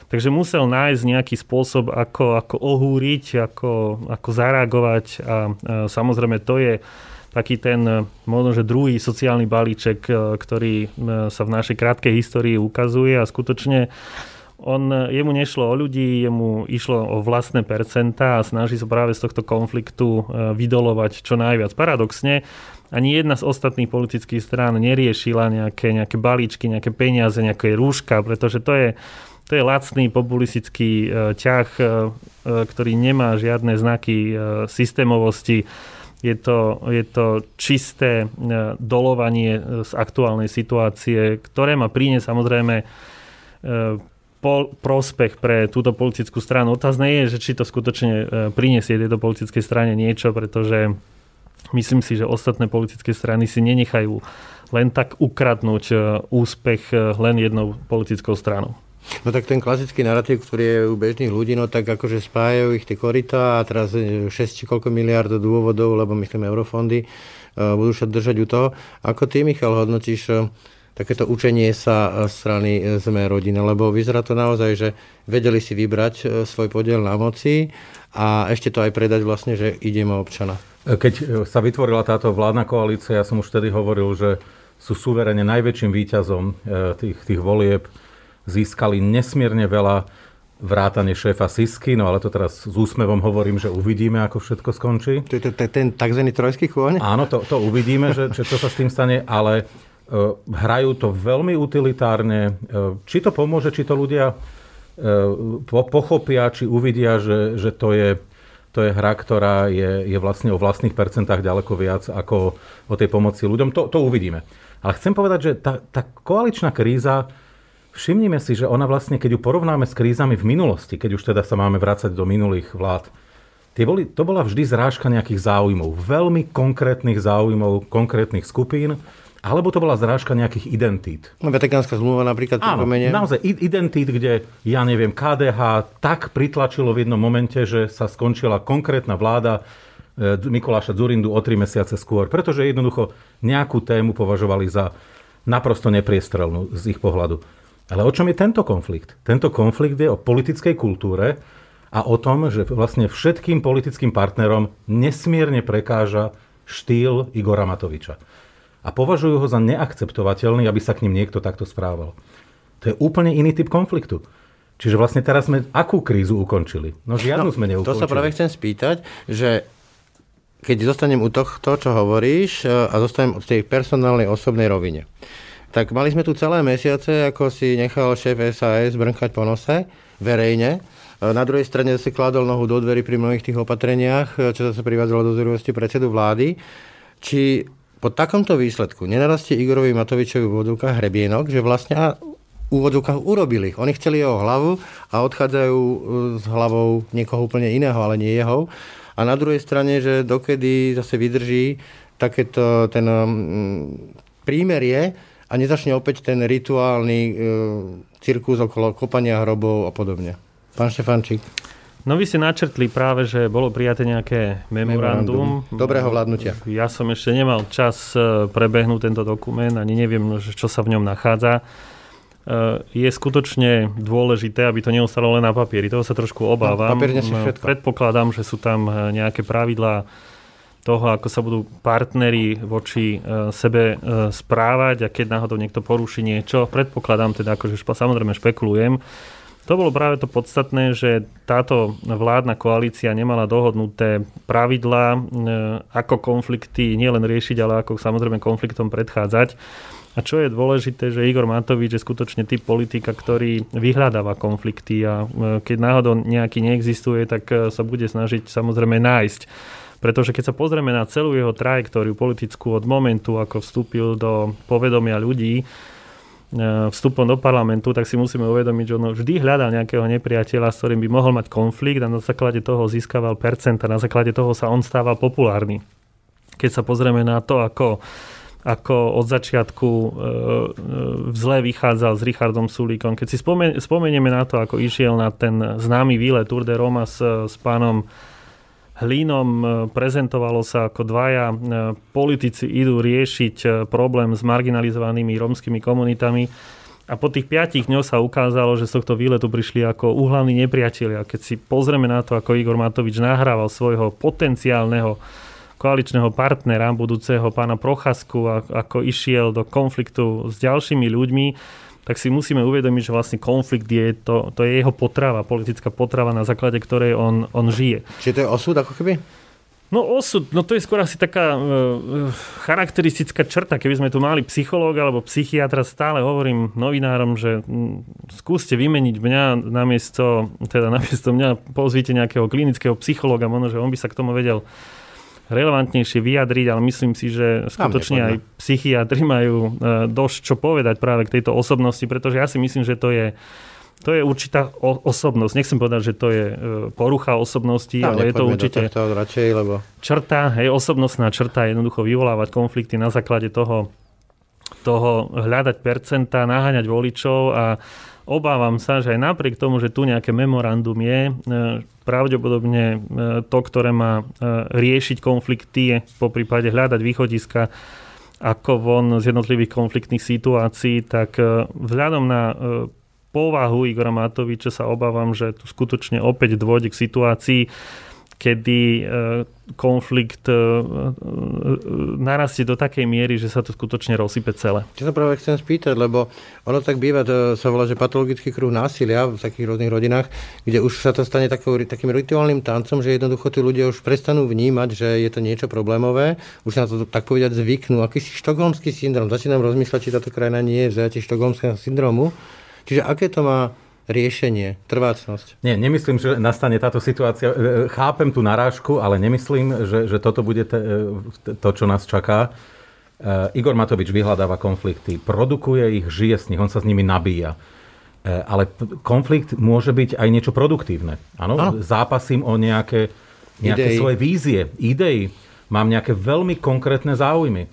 Takže musel nájsť nejaký spôsob, ako, ako ohúriť, ako, ako zareagovať a, a samozrejme to je taký ten e, možno, že druhý sociálny balíček, e, ktorý sa v našej krátkej histórii ukazuje a skutočne on, jemu nešlo o ľudí, jemu išlo o vlastné percentá a snaží sa práve z tohto konfliktu vydolovať čo najviac. Paradoxne, ani jedna z ostatných politických strán neriešila nejaké, nejaké balíčky, nejaké peniaze, nejaké rúška, pretože to je, to je lacný populistický e, ťah, e, e, ktorý nemá žiadne znaky e, systémovosti. Je to, je to čisté e, dolovanie e, z aktuálnej situácie, ktoré má príne samozrejme e, po, prospech pre túto politickú stranu. Otázne je, že či to skutočne e, prinesie tejto politickej strane niečo, pretože Myslím si, že ostatné politické strany si nenechajú len tak ukradnúť e, úspech e, len jednou politickou stranou. No tak ten klasický narratív, ktorý je u bežných ľudí, no tak akože spájajú ich tie korita a teraz 6 e, či koľko miliard dôvodov, lebo myslím eurofondy, budú sa držať u toho. Ako ty, Michal, hodnotíš takéto učenie sa strany Sme rodina, lebo vyzerá to naozaj, že vedeli si vybrať svoj podiel na moci a ešte to aj predať vlastne, že ideme občana. Keď e, sa vytvorila táto vládna koalícia, ja som už vtedy hovoril, že sú suverene najväčším výťazom e, tých, tých volieb, získali nesmierne veľa vrátane šéfa Sisky, no ale to teraz s úsmevom hovorím, že uvidíme, ako všetko skončí. To je ten tzv. trojský kôň? Áno, to, to uvidíme, že, že čo sa s tým stane, ale uh, hrajú to veľmi utilitárne. Uh, či to pomôže, či to ľudia uh, pochopia, či uvidia, že, že to je to je hra, ktorá je, je vlastne o vlastných percentách ďaleko viac ako o tej pomoci ľuďom. To, to uvidíme. Ale chcem povedať, že tá, tá koaličná kríza Všimnime si, že ona vlastne, keď ju porovnáme s krízami v minulosti, keď už teda sa máme vrácať do minulých vlád, tie boli, to bola vždy zrážka nejakých záujmov, veľmi konkrétnych záujmov, konkrétnych skupín, alebo to bola zrážka nejakých identít. No, Vatikánska zmluva napríklad. Áno, naozaj identít, kde, ja neviem, KDH tak pritlačilo v jednom momente, že sa skončila konkrétna vláda e, Mikuláša Zurindu o tri mesiace skôr, pretože jednoducho nejakú tému považovali za naprosto nepriestrelnú z ich pohľadu. Ale o čom je tento konflikt? Tento konflikt je o politickej kultúre a o tom, že vlastne všetkým politickým partnerom nesmierne prekáža štýl Igora Matoviča. A považujú ho za neakceptovateľný, aby sa k ním niekto takto správal. To je úplne iný typ konfliktu. Čiže vlastne teraz sme akú krízu ukončili? No žiadnu no, sme neukončili. To sa práve chcem spýtať, že keď zostanem u tohto, čo hovoríš, a zostanem v tej personálnej osobnej rovine tak mali sme tu celé mesiace, ako si nechal šéf SAS brnkať po nose verejne. Na druhej strane zase kladol nohu do dverí pri mnohých tých opatreniach, čo zase privádzalo do zúrivosti predsedu vlády. Či po takomto výsledku nenarastie Igorovi Matovičovi v úvodzovkách hrebienok, že vlastne v úvodzovkách urobili. Oni chceli jeho hlavu a odchádzajú e, s hlavou niekoho úplne iného, ale nie jeho. A na druhej strane, že dokedy zase vydrží takéto ten mm, prímerie, a nezačne opäť ten rituálny e, cirkus okolo kopania hrobov a podobne. Pán Štefančík. No vy ste načrtli práve, že bolo prijaté nejaké memorandum. memorandum. Dobrého vládnutia. Ja som ešte nemal čas e, prebehnúť tento dokument, ani neviem, čo sa v ňom nachádza. E, je skutočne dôležité, aby to neostalo len na papieri. Toho sa trošku obávam. No, papier všetko. Predpokladám, že sú tam nejaké pravidlá toho, ako sa budú partneri voči e, sebe e, správať a keď náhodou niekto poruší niečo, predpokladám teda, akože samozrejme špekulujem, to bolo práve to podstatné, že táto vládna koalícia nemala dohodnuté pravidlá, e, ako konflikty nielen riešiť, ale ako samozrejme konfliktom predchádzať. A čo je dôležité, že Igor Matovič je skutočne typ politika, ktorý vyhľadáva konflikty a keď náhodou nejaký neexistuje, tak sa bude snažiť samozrejme nájsť pretože keď sa pozrieme na celú jeho trajektóriu politickú od momentu, ako vstúpil do povedomia ľudí, e, vstupom do parlamentu, tak si musíme uvedomiť, že on vždy hľadal nejakého nepriateľa, s ktorým by mohol mať konflikt a na základe toho získaval percenta, na základe toho sa on stával populárny. Keď sa pozrieme na to, ako ako od začiatku e, e, zle vychádzal s Richardom Sulíkom. Keď si spomenieme na to, ako išiel na ten známy výlet Tour de Roma s, s pánom Hlínom e, prezentovalo sa ako dvaja e, politici idú riešiť e, problém s marginalizovanými romskými komunitami. A po tých piatich dňoch sa ukázalo, že z tohto výletu prišli ako úhlavní nepriatelia. Keď si pozrieme na to, ako Igor Matovič nahrával svojho potenciálneho koaličného partnera, budúceho pána Prochasku, ako išiel do konfliktu s ďalšími ľuďmi, tak si musíme uvedomiť, že vlastne konflikt je to, to je jeho potrava, politická potrava, na základe ktorej on, on žije. Čiže to je osud ako keby? No osud, no to je skôr asi taká e, charakteristická črta. Keby sme tu mali psychológa alebo psychiatra, stále hovorím novinárom, že m, skúste vymeniť mňa namiesto, teda namiesto mňa pozvite nejakého klinického psychológa, možno, že on by sa k tomu vedel relevantnejšie vyjadriť, ale myslím si, že skutočne aj psychiatri majú e, dosť čo povedať práve k tejto osobnosti, pretože ja si myslím, že to je to je určitá osobnosť. Nechcem povedať, že to je e, porucha osobnosti, no, ale je to určite to radšej, lebo... črta, hej, osobnostná črta, jednoducho vyvolávať konflikty na základe toho, toho hľadať percenta, naháňať voličov a obávam sa, že aj napriek tomu, že tu nejaké memorandum je, e, pravdepodobne e, to, ktoré má e, riešiť konflikty, po prípade hľadať východiska ako von z jednotlivých konfliktných situácií, tak vzhľadom na povahu Igora Matoviča sa obávam, že tu skutočne opäť dôjde k situácii, kedy konflikt narastie do takej miery, že sa to skutočne rozsype celé. Čo sa práve chcem spýtať, lebo ono tak býva, to sa volá, že patologický kruh násilia v takých rôznych rodinách, kde už sa to stane takou, takým rituálnym tancom, že jednoducho tí ľudia už prestanú vnímať, že je to niečo problémové, už sa na to tak povedať zvyknú. Akýsi štokholmský syndrom. Začínam rozmýšľať, či táto krajina nie je vzajatie štokholmského syndromu. Čiže aké to má riešenie, trvácnosť? Nie, nemyslím, že nastane táto situácia. E, e, chápem tú narážku, ale nemyslím, že, že toto bude e, to, čo nás čaká. Igor Matovič vyhľadáva konflikty, produkuje ich, žije s nich, on sa s nimi nabíja. Ale konflikt môže byť aj niečo produktívne. Áno, zápasím o nejaké, nejaké idei. svoje vízie, idei. Mám nejaké veľmi konkrétne záujmy.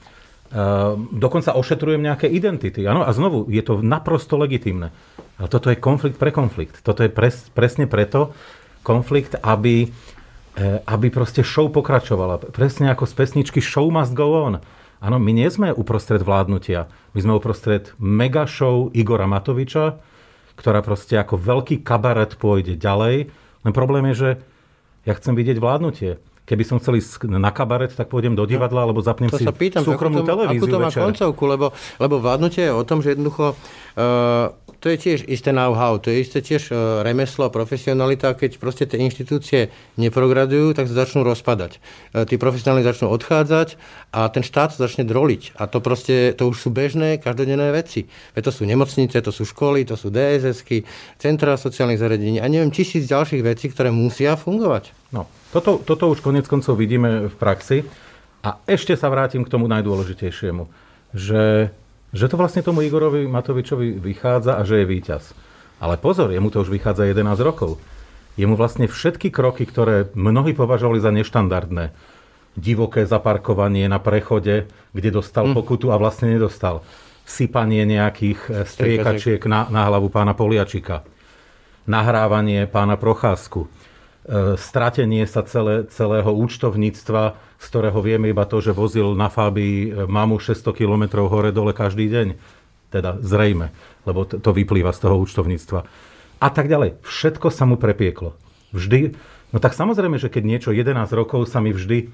Dokonca ošetrujem nejaké identity. Áno, a znovu, je to naprosto legitimné. Ale toto je konflikt pre konflikt. Toto je pres, presne preto konflikt, aby, eh, aby proste show pokračovala. Presne ako z pesničky Show must go on. Áno, my nie sme uprostred vládnutia. My sme uprostred mega show Igora Matoviča, ktorá proste ako veľký kabaret pôjde ďalej. Len problém je, že ja chcem vidieť vládnutie. Keby som chcel ísť na kabaret, tak pôjdem do divadla, alebo zapnem to si sa pýtam, súkromnú to, televíziu Akú to má večer. koncovku, lebo, lebo vládnutie je o tom, že jednoducho uh, to je tiež isté know-how, to je isté tiež uh, remeslo, profesionalita, keď proste tie inštitúcie neprogradujú, tak sa začnú rozpadať. Uh, tí profesionáli začnú odchádzať a ten štát sa začne droliť. A to proste, to už sú bežné, každodenné veci. Veď to sú nemocnice, to sú školy, to sú DSS-ky, centra sociálnych zariadení a neviem, tisíc ďalších vecí, ktoré musia fungovať. No, toto, toto už konec koncov vidíme v praxi. A ešte sa vrátim k tomu najdôležitejšiemu, že, že to vlastne tomu Igorovi Matovičovi vychádza a že je víťaz. Ale pozor, jemu to už vychádza 11 rokov. Jemu vlastne všetky kroky, ktoré mnohí považovali za neštandardné, divoké zaparkovanie na prechode, kde dostal hm. pokutu a vlastne nedostal, sypanie nejakých eh, striekačiek na, na hlavu pána Poliačika, nahrávanie pána Procházku, stratenie sa celé, celého účtovníctva, z ktorého vieme iba to, že vozil na Fábii e, mamu 600 km hore-dole každý deň. Teda zrejme, lebo to vyplýva z toho účtovníctva. A tak ďalej. Všetko sa mu prepieklo. Vždy. No tak samozrejme, že keď niečo 11 rokov sa mi vždy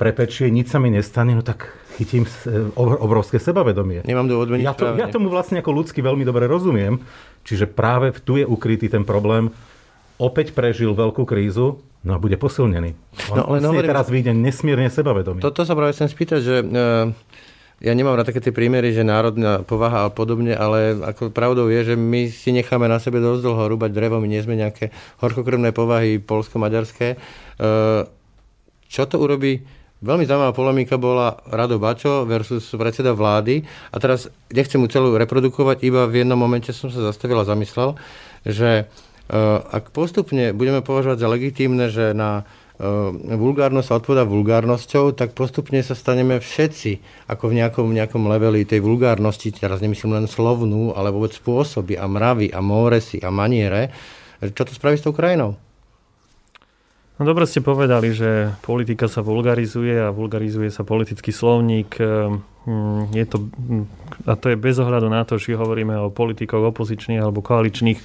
prepečie, nič sa mi nestane, no tak chytím e, obrovské sebavedomie. Nemám dôvod ja, to, ja tomu vlastne ako ľudsky veľmi dobre rozumiem. Čiže práve tu je ukrytý ten problém, opäť prežil veľkú krízu, no a bude posilnený. On no, ale hovorím, teraz vyjde nesmierne sebavedomý. Toto sa práve chcem spýtať, že uh, ja nemám na také tie prímery, že národná povaha a podobne, ale ako pravdou je, že my si necháme na sebe dosť dlho rúbať drevo, my nie sme nejaké horkokrvné povahy polsko-maďarské. Uh, čo to urobí Veľmi zaujímavá polemika bola Rado Bačo versus predseda vlády. A teraz nechcem mu celú reprodukovať, iba v jednom momente som sa zastavil a zamyslel, že Eh, ak postupne budeme považovať za legitímne, že na eh, vulgárnosť sa odpoveda vulgárnosťou, tak postupne sa staneme všetci ako v nejakom, nejakom leveli tej vulgárnosti, teraz nemyslím len slovnú, ale vôbec spôsoby a mravy a móresy a maniere. Čo to spraví s tou krajinou? No dobre ste povedali, že politika sa vulgarizuje a vulgarizuje sa politický slovník. Eh, hm, je to, hm, a to je bez ohľadu na to, či hovoríme o politikoch opozičných alebo koaličných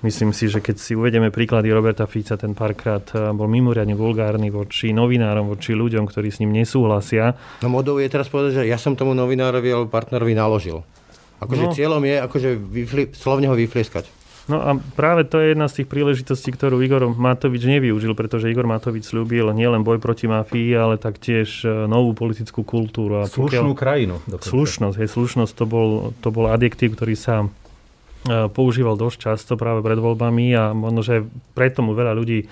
Myslím si, že keď si uvedeme príklady Roberta Fica, ten párkrát eh, bol mimoriadne vulgárny voči novinárom, voči ľuďom, ktorí s ním nesúhlasia. No modou je teraz povedať, že ja som tomu novinárovi alebo partnerovi naložil. Akože no. cieľom je akože vyfli, slovne ho vyflieskať. No a práve to je jedna z tých príležitostí, ktorú Igor Matovič nevyužil, pretože Igor Matovič slúbil nielen boj proti mafii, ale taktiež eh, novú politickú kultúru. A Slušnú krajinu. Dokonca. Slušnosť, hej, slušnosť to bol, to bol adjektív, ktorý sa používal dosť často práve pred voľbami a možno, že preto mu veľa ľudí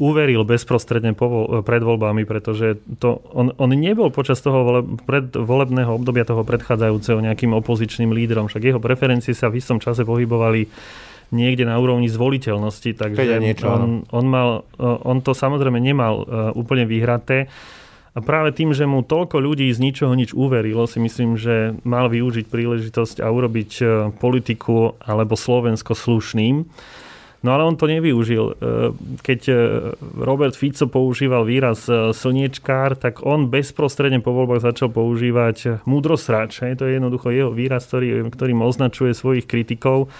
uveril bezprostredne po, e, pred voľbami, pretože to, on, on nebol počas toho vole, predvolebného obdobia toho predchádzajúceho nejakým opozičným lídrom, však jeho preferencie sa v istom čase pohybovali niekde na úrovni zvoliteľnosti, takže on, on, mal, e, on to samozrejme nemal úplne vyhraté. A práve tým, že mu toľko ľudí z ničoho nič uverilo, si myslím, že mal využiť príležitosť a urobiť e, politiku alebo Slovensko slušným. No ale on to nevyužil. E, keď e, Robert Fico používal výraz slniečkár, tak on bezprostredne po voľbách začal používať múdrosrač. To je jednoducho jeho výraz, ktorý, ktorým označuje svojich kritikov.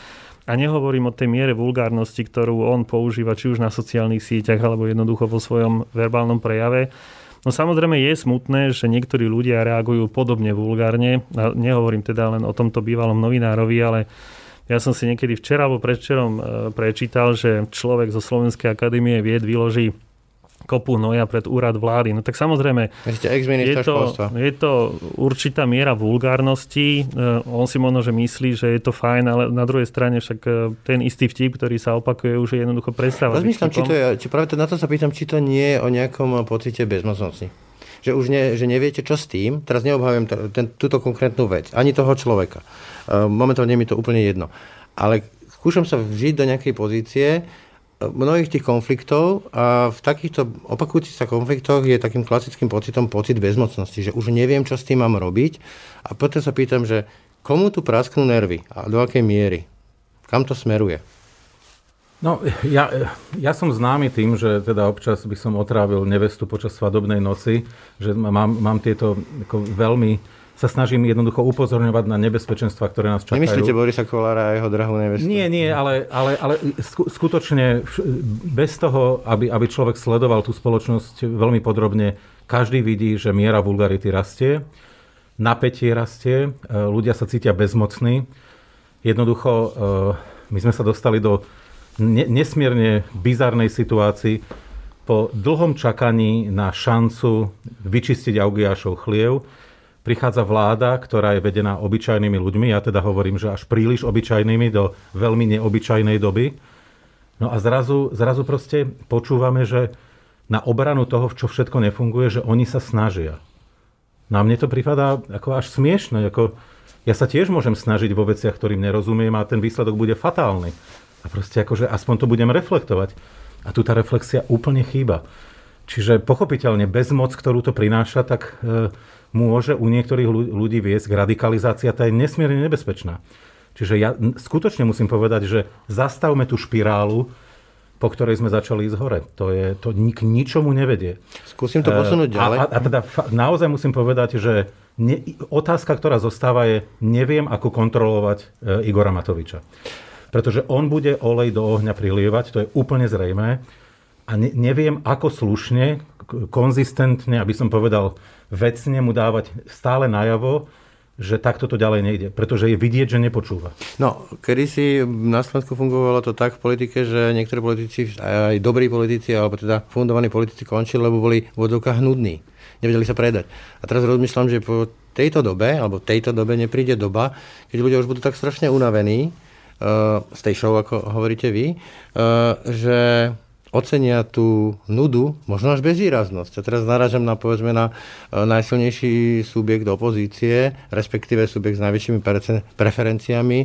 a nehovorím o tej miere vulgárnosti, ktorú on používa či už na sociálnych sieťach, alebo jednoducho vo svojom verbálnom prejave. No samozrejme je smutné, že niektorí ľudia reagujú podobne vulgárne. A nehovorím teda len o tomto bývalom novinárovi, ale ja som si niekedy včera alebo predvčerom e, prečítal, že človek zo Slovenskej akadémie vied vyloží kopu hnoja pred úrad vlády. No tak samozrejme, je to, je to určitá miera vulgárnosti. E, on si možno, že myslí, že je to fajn, ale na druhej strane však e, ten istý vtip, ktorý sa opakuje, už je jednoducho predstava. Rozmýšľam, či to je, či práve na to sa pýtam, či to nie je o nejakom pocite bezmocnosti. Že už ne, že neviete, čo s tým. Teraz neobhavujem ten, túto konkrétnu vec, ani toho človeka. E, momentálne mi to úplne jedno. Ale skúšam sa vžiť do nejakej pozície, mnohých tých konfliktov a v takýchto opakujúcich sa konfliktoch je takým klasickým pocitom pocit bezmocnosti, že už neviem, čo s tým mám robiť a potom sa pýtam, že komu tu prasknú nervy a do akej miery? Kam to smeruje? No, ja, ja som známy tým, že teda občas by som otrávil nevestu počas svadobnej noci, že mám, mám tieto ako veľmi sa snažím jednoducho upozorňovať na nebezpečenstva, ktoré nás čakajú. Nemyslíte Borisa Kolára a jeho drahú nevestu? Nie, nie, ale, ale, ale skutočne bez toho, aby, aby človek sledoval tú spoločnosť veľmi podrobne, každý vidí, že miera vulgarity rastie, napätie rastie, e, ľudia sa cítia bezmocní. Jednoducho, e, my sme sa dostali do nesmierne bizarnej situácii po dlhom čakaní na šancu vyčistiť Augiašov chliev, prichádza vláda, ktorá je vedená obyčajnými ľuďmi, ja teda hovorím, že až príliš obyčajnými do veľmi neobyčajnej doby. No a zrazu, zrazu proste počúvame, že na obranu toho, čo všetko nefunguje, že oni sa snažia. No a mne to pripadá ako až smiešne. Ako ja sa tiež môžem snažiť vo veciach, ktorým nerozumiem a ten výsledok bude fatálny. A proste akože aspoň to budem reflektovať. A tu tá reflexia úplne chýba. Čiže pochopiteľne bezmoc, ktorú to prináša, tak e, môže u niektorých ľudí viesť k radikalizácii a tá je nesmierne nebezpečná. Čiže ja skutočne musím povedať, že zastavme tú špirálu, po ktorej sme začali ísť hore. To, je, to nik ničomu nevedie. Skúsim to posunúť ďalej. A, a, a teda naozaj musím povedať, že ne, otázka, ktorá zostáva je, neviem, ako kontrolovať e, Igora Matoviča. Pretože on bude olej do ohňa prilievať, to je úplne zrejmé. A ne, neviem, ako slušne, konzistentne, aby som povedal, vecne mu dávať stále najavo, že takto to ďalej nejde, pretože je vidieť, že nepočúva. No, kedy si na Slovensku fungovalo to tak v politike, že niektorí politici, aj dobrí politici, alebo teda fundovaní politici končili, lebo boli v odzokách nudní. Nevedeli sa predať. A teraz rozmýšľam, že po tejto dobe, alebo tejto dobe nepríde doba, keď ľudia už budú tak strašne unavení uh, z tej show, ako hovoríte vy, uh, že ocenia tú nudu, možno až bezvýraznosť. A teraz narážam na, povedzme, na e, najsilnejší subjekt opozície, respektíve subjekt s najväčšími preferenciami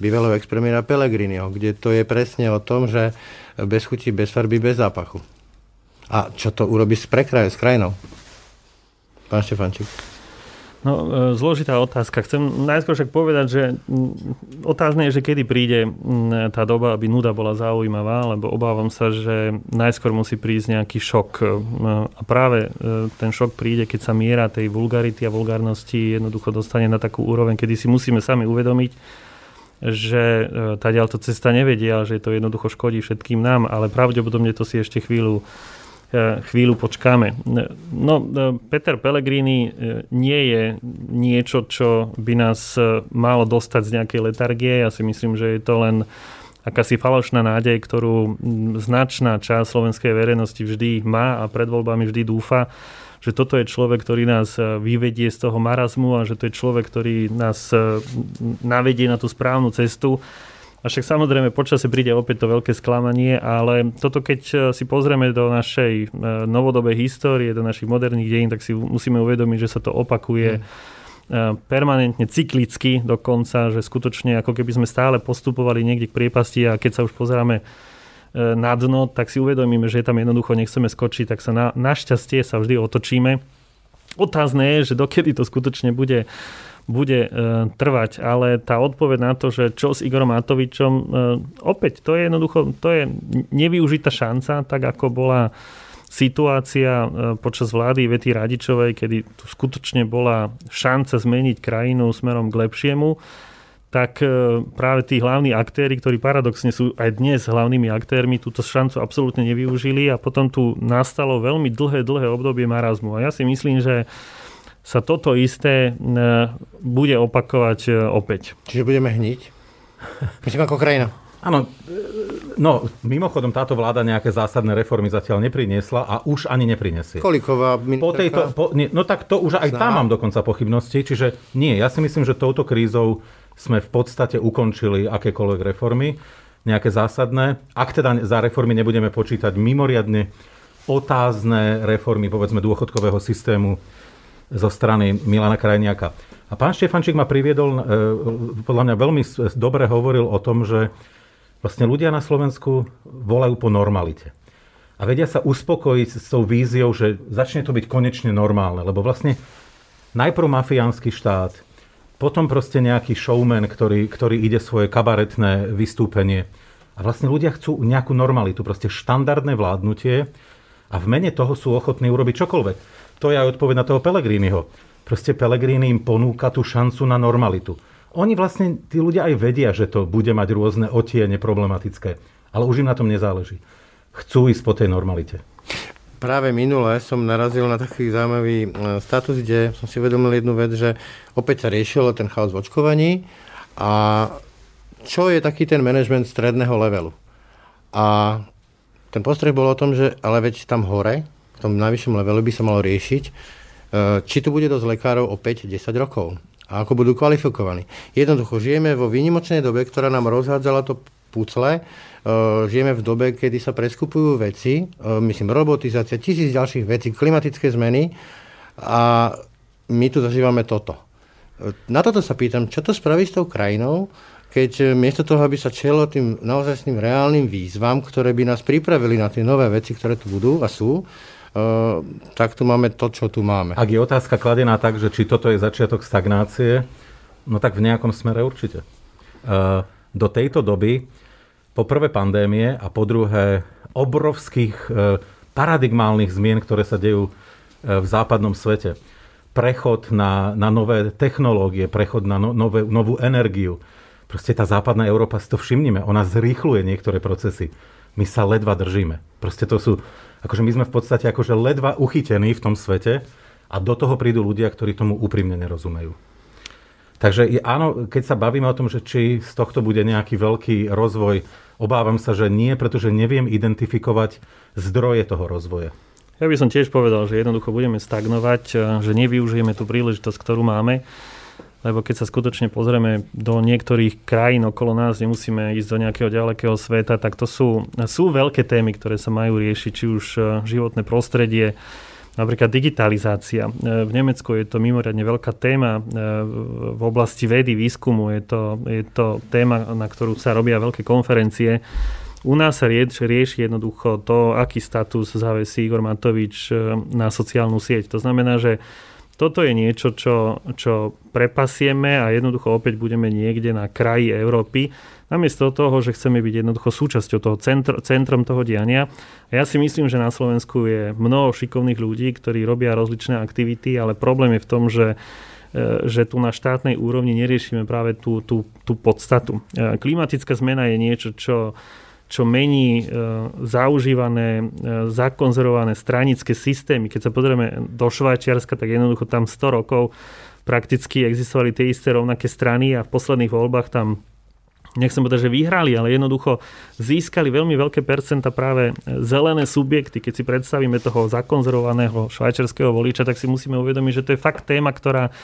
bývalého expremiera Pellegriniho, kde to je presne o tom, že bez chuti, bez farby, bez zápachu. A čo to urobí s prekraje, s krajinou? Pán Štefančík. No, e, zložitá otázka. Chcem najskôr však povedať, že otázne je, že kedy príde tá doba, aby nuda bola zaujímavá, lebo obávam sa, že najskôr musí prísť nejaký šok. E, a práve e, ten šok príde, keď sa miera tej vulgarity a vulgárnosti jednoducho dostane na takú úroveň, kedy si musíme sami uvedomiť, že tá ďalto cesta nevedia, že to jednoducho škodí všetkým nám, ale pravdepodobne to si ešte chvíľu chvíľu počkáme. No, e, Peter Pellegrini nie je niečo, čo by nás malo dostať z nejakej letargie. Ja si myslím, že je to len akási falošná nádej, ktorú značná časť slovenskej verejnosti vždy má a pred voľbami vždy dúfa, že toto je človek, ktorý nás vyvedie z toho marazmu a že to je človek, ktorý nás navedie na tú správnu cestu. A však samozrejme počasie príde opäť to veľké sklamanie, ale toto keď e, si pozrieme do našej e, novodobej histórie, do našich moderných dejín, tak si musíme uvedomiť, že sa to opakuje mm. permanentne, cyklicky dokonca, že skutočne ako keby sme stále postupovali niekde k priepasti a keď sa už pozeráme na dno, tak si uvedomíme, že tam jednoducho nechceme skočiť, tak sa na, našťastie sa vždy otočíme. Otázne je, že dokedy to skutočne bude bude e, trvať, ale tá odpoveď na to, že čo s Igorom Matovičom, e, opäť to je jednoducho, to je nevyužitá šanca, tak ako bola situácia e, počas vlády Vety Radičovej, kedy tu skutočne bola šanca zmeniť krajinu smerom k lepšiemu, tak práve tí hlavní aktéry, ktorí paradoxne sú aj dnes hlavnými aktérmi, túto šancu absolútne nevyužili a potom tu nastalo veľmi dlhé, dlhé obdobie marazmu. A ja si myslím, že sa toto isté e, bude opakovať e, opäť. Čiže budeme hniť? Myslím ako krajina. Áno, no mimochodom táto vláda nejaké zásadné reformy zatiaľ nepriniesla a už ani neprinesie. Koliková po tejto, po, nie, No tak to už aj tam mám dokonca pochybnosti, čiže nie, ja si myslím, že touto krízou sme v podstate ukončili akékoľvek reformy, nejaké zásadné. Ak teda za reformy nebudeme počítať mimoriadne otázne reformy, povedzme, dôchodkového systému zo strany Milana Krajniaka. A pán Štefančík ma priviedol, e, podľa mňa veľmi dobre hovoril o tom, že Vlastne ľudia na Slovensku volajú po normalite. A vedia sa uspokojiť s tou víziou, že začne to byť konečne normálne. Lebo vlastne najprv mafiánsky štát, potom proste nejaký showman, ktorý, ktorý ide svoje kabaretné vystúpenie. A vlastne ľudia chcú nejakú normalitu, proste štandardné vládnutie a v mene toho sú ochotní urobiť čokoľvek. To je aj odpoveď na toho Pelegriniho. Proste Pelegrini im ponúka tú šancu na normalitu. Oni vlastne, tí ľudia aj vedia, že to bude mať rôzne otiene problematické, ale už im na tom nezáleží. Chcú ísť po tej normalite. Práve minule som narazil na taký zaujímavý e, status, kde som si uvedomil jednu vec, že opäť sa riešil ten chaos v očkovaní a čo je taký ten management stredného levelu. A ten postreh bol o tom, že ale veď tam hore, v tom najvyššom levelu by sa malo riešiť, e, či tu bude dosť lekárov o 5-10 rokov a ako budú kvalifikovaní. Jednoducho, žijeme vo výnimočnej dobe, ktorá nám rozhádzala to pucle. E, žijeme v dobe, kedy sa preskupujú veci, e, myslím robotizácia, tisíc ďalších vecí, klimatické zmeny a my tu zažívame toto. Na toto sa pýtam, čo to spraví s tou krajinou, keď miesto toho, aby sa čelo tým naozaj reálnym výzvam, ktoré by nás pripravili na tie nové veci, ktoré tu budú a sú, tak tu máme to, čo tu máme. Ak je otázka kladená tak, že či toto je začiatok stagnácie, no tak v nejakom smere určite. Do tejto doby, po prvé pandémie a po druhé obrovských e, paradigmálnych zmien, ktoré sa dejú v západnom svete. Prechod na, na nové technológie, prechod na no, nové, novú energiu. Proste tá západná Európa, si to všimnime, ona zrýchluje niektoré procesy. My sa ledva držíme. Proste to sú akože my sme v podstate akože ledva uchytení v tom svete a do toho prídu ľudia, ktorí tomu úprimne nerozumejú. Takže áno, keď sa bavíme o tom, že či z tohto bude nejaký veľký rozvoj, obávam sa, že nie, pretože neviem identifikovať zdroje toho rozvoja. Ja by som tiež povedal, že jednoducho budeme stagnovať, že nevyužijeme tú príležitosť, ktorú máme lebo keď sa skutočne pozrieme do niektorých krajín okolo nás, nemusíme ísť do nejakého ďalekého sveta, tak to sú, sú veľké témy, ktoré sa majú riešiť, či už e, životné prostredie, napríklad digitalizácia. E, v Nemecku je to mimoriadne veľká téma e, v oblasti vedy, výskumu. Je to, je to téma, na ktorú sa robia veľké konferencie. U nás sa rieši, rieši jednoducho to, aký status zavesí Igor Matovič na sociálnu sieť. To znamená, že toto je niečo, čo, čo prepasieme a jednoducho opäť budeme niekde na kraji Európy, namiesto toho, že chceme byť jednoducho súčasťou toho centr, centrom toho diania. A ja si myslím, že na Slovensku je mnoho šikovných ľudí, ktorí robia rozličné aktivity, ale problém je v tom, že e, že tu na štátnej úrovni neriešime práve tú, tú, tú podstatu. E, klimatická zmena je niečo, čo čo mení e, zaužívané, e, zakonzervované stranické systémy. Keď sa pozrieme do Švajčiarska, tak jednoducho tam 100 rokov prakticky existovali tie isté rovnaké strany a v posledných voľbách tam nechcem povedať, že vyhrali, ale jednoducho získali veľmi veľké percenta práve zelené subjekty. Keď si predstavíme toho zakonzervovaného švajčiarského voliča, tak si musíme uvedomiť, že to je fakt téma, ktorá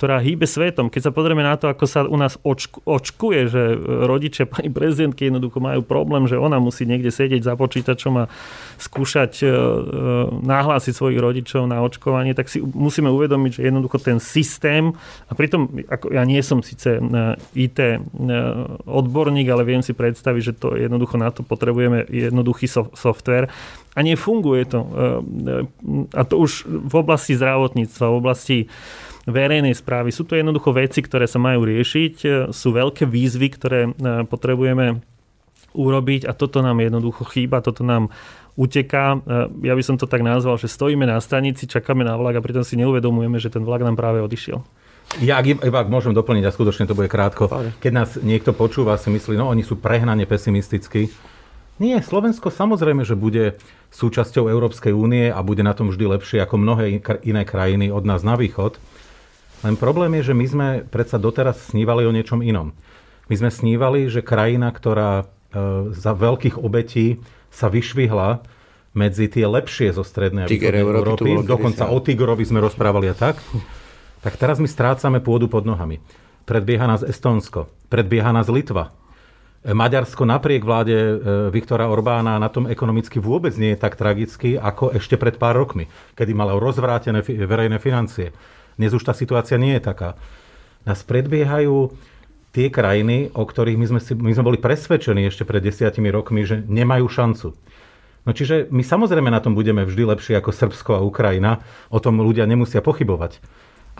ktorá hýbe svetom. Keď sa pozrieme na to, ako sa u nás očku, očkuje, že rodičia pani prezidentky jednoducho majú problém, že ona musí niekde sedieť za počítačom a skúšať e, e, nahlásiť svojich rodičov na očkovanie, tak si musíme uvedomiť, že jednoducho ten systém, a pritom ako ja nie som síce e, IT odborník, ale viem si predstaviť, že to jednoducho na to potrebujeme jednoduchý software a nefunguje to. A to už v oblasti zdravotníctva, v oblasti verejnej správy. Sú to jednoducho veci, ktoré sa majú riešiť, e, sú veľké výzvy, ktoré e, potrebujeme urobiť a toto nám jednoducho chýba, toto nám uteká. E, ja by som to tak nazval, že stojíme na stanici, čakáme na vlak a pritom si neuvedomujeme, že ten vlak nám práve odišiel. Ja, ak, iba ak môžem doplniť, a skutočne to bude krátko. Keď nás niekto počúva, si myslí, no oni sú prehnane pesimistickí. Nie, Slovensko samozrejme, že bude súčasťou Európskej únie a bude na tom vždy lepšie ako mnohé iné krajiny od nás na východ. Len problém je, že my sme predsa doteraz snívali o niečom inom. My sme snívali, že krajina, ktorá e, za veľkých obetí sa vyšvihla medzi tie lepšie zo strednej a východnej Európy, dokonca o Tigorovi sme rozprávali a tak, tak teraz my strácame pôdu pod nohami. Predbieha nás Estónsko, predbieha nás Litva. E, Maďarsko napriek vláde e, Viktora Orbána na tom ekonomicky vôbec nie je tak tragický, ako ešte pred pár rokmi, kedy malo rozvrátené verejné financie. Dnes už tá situácia nie je taká. Nás predbiehajú tie krajiny, o ktorých my sme, si, my sme boli presvedčení ešte pred desiatimi rokmi, že nemajú šancu. No čiže my samozrejme na tom budeme vždy lepšie ako Srbsko a Ukrajina, o tom ľudia nemusia pochybovať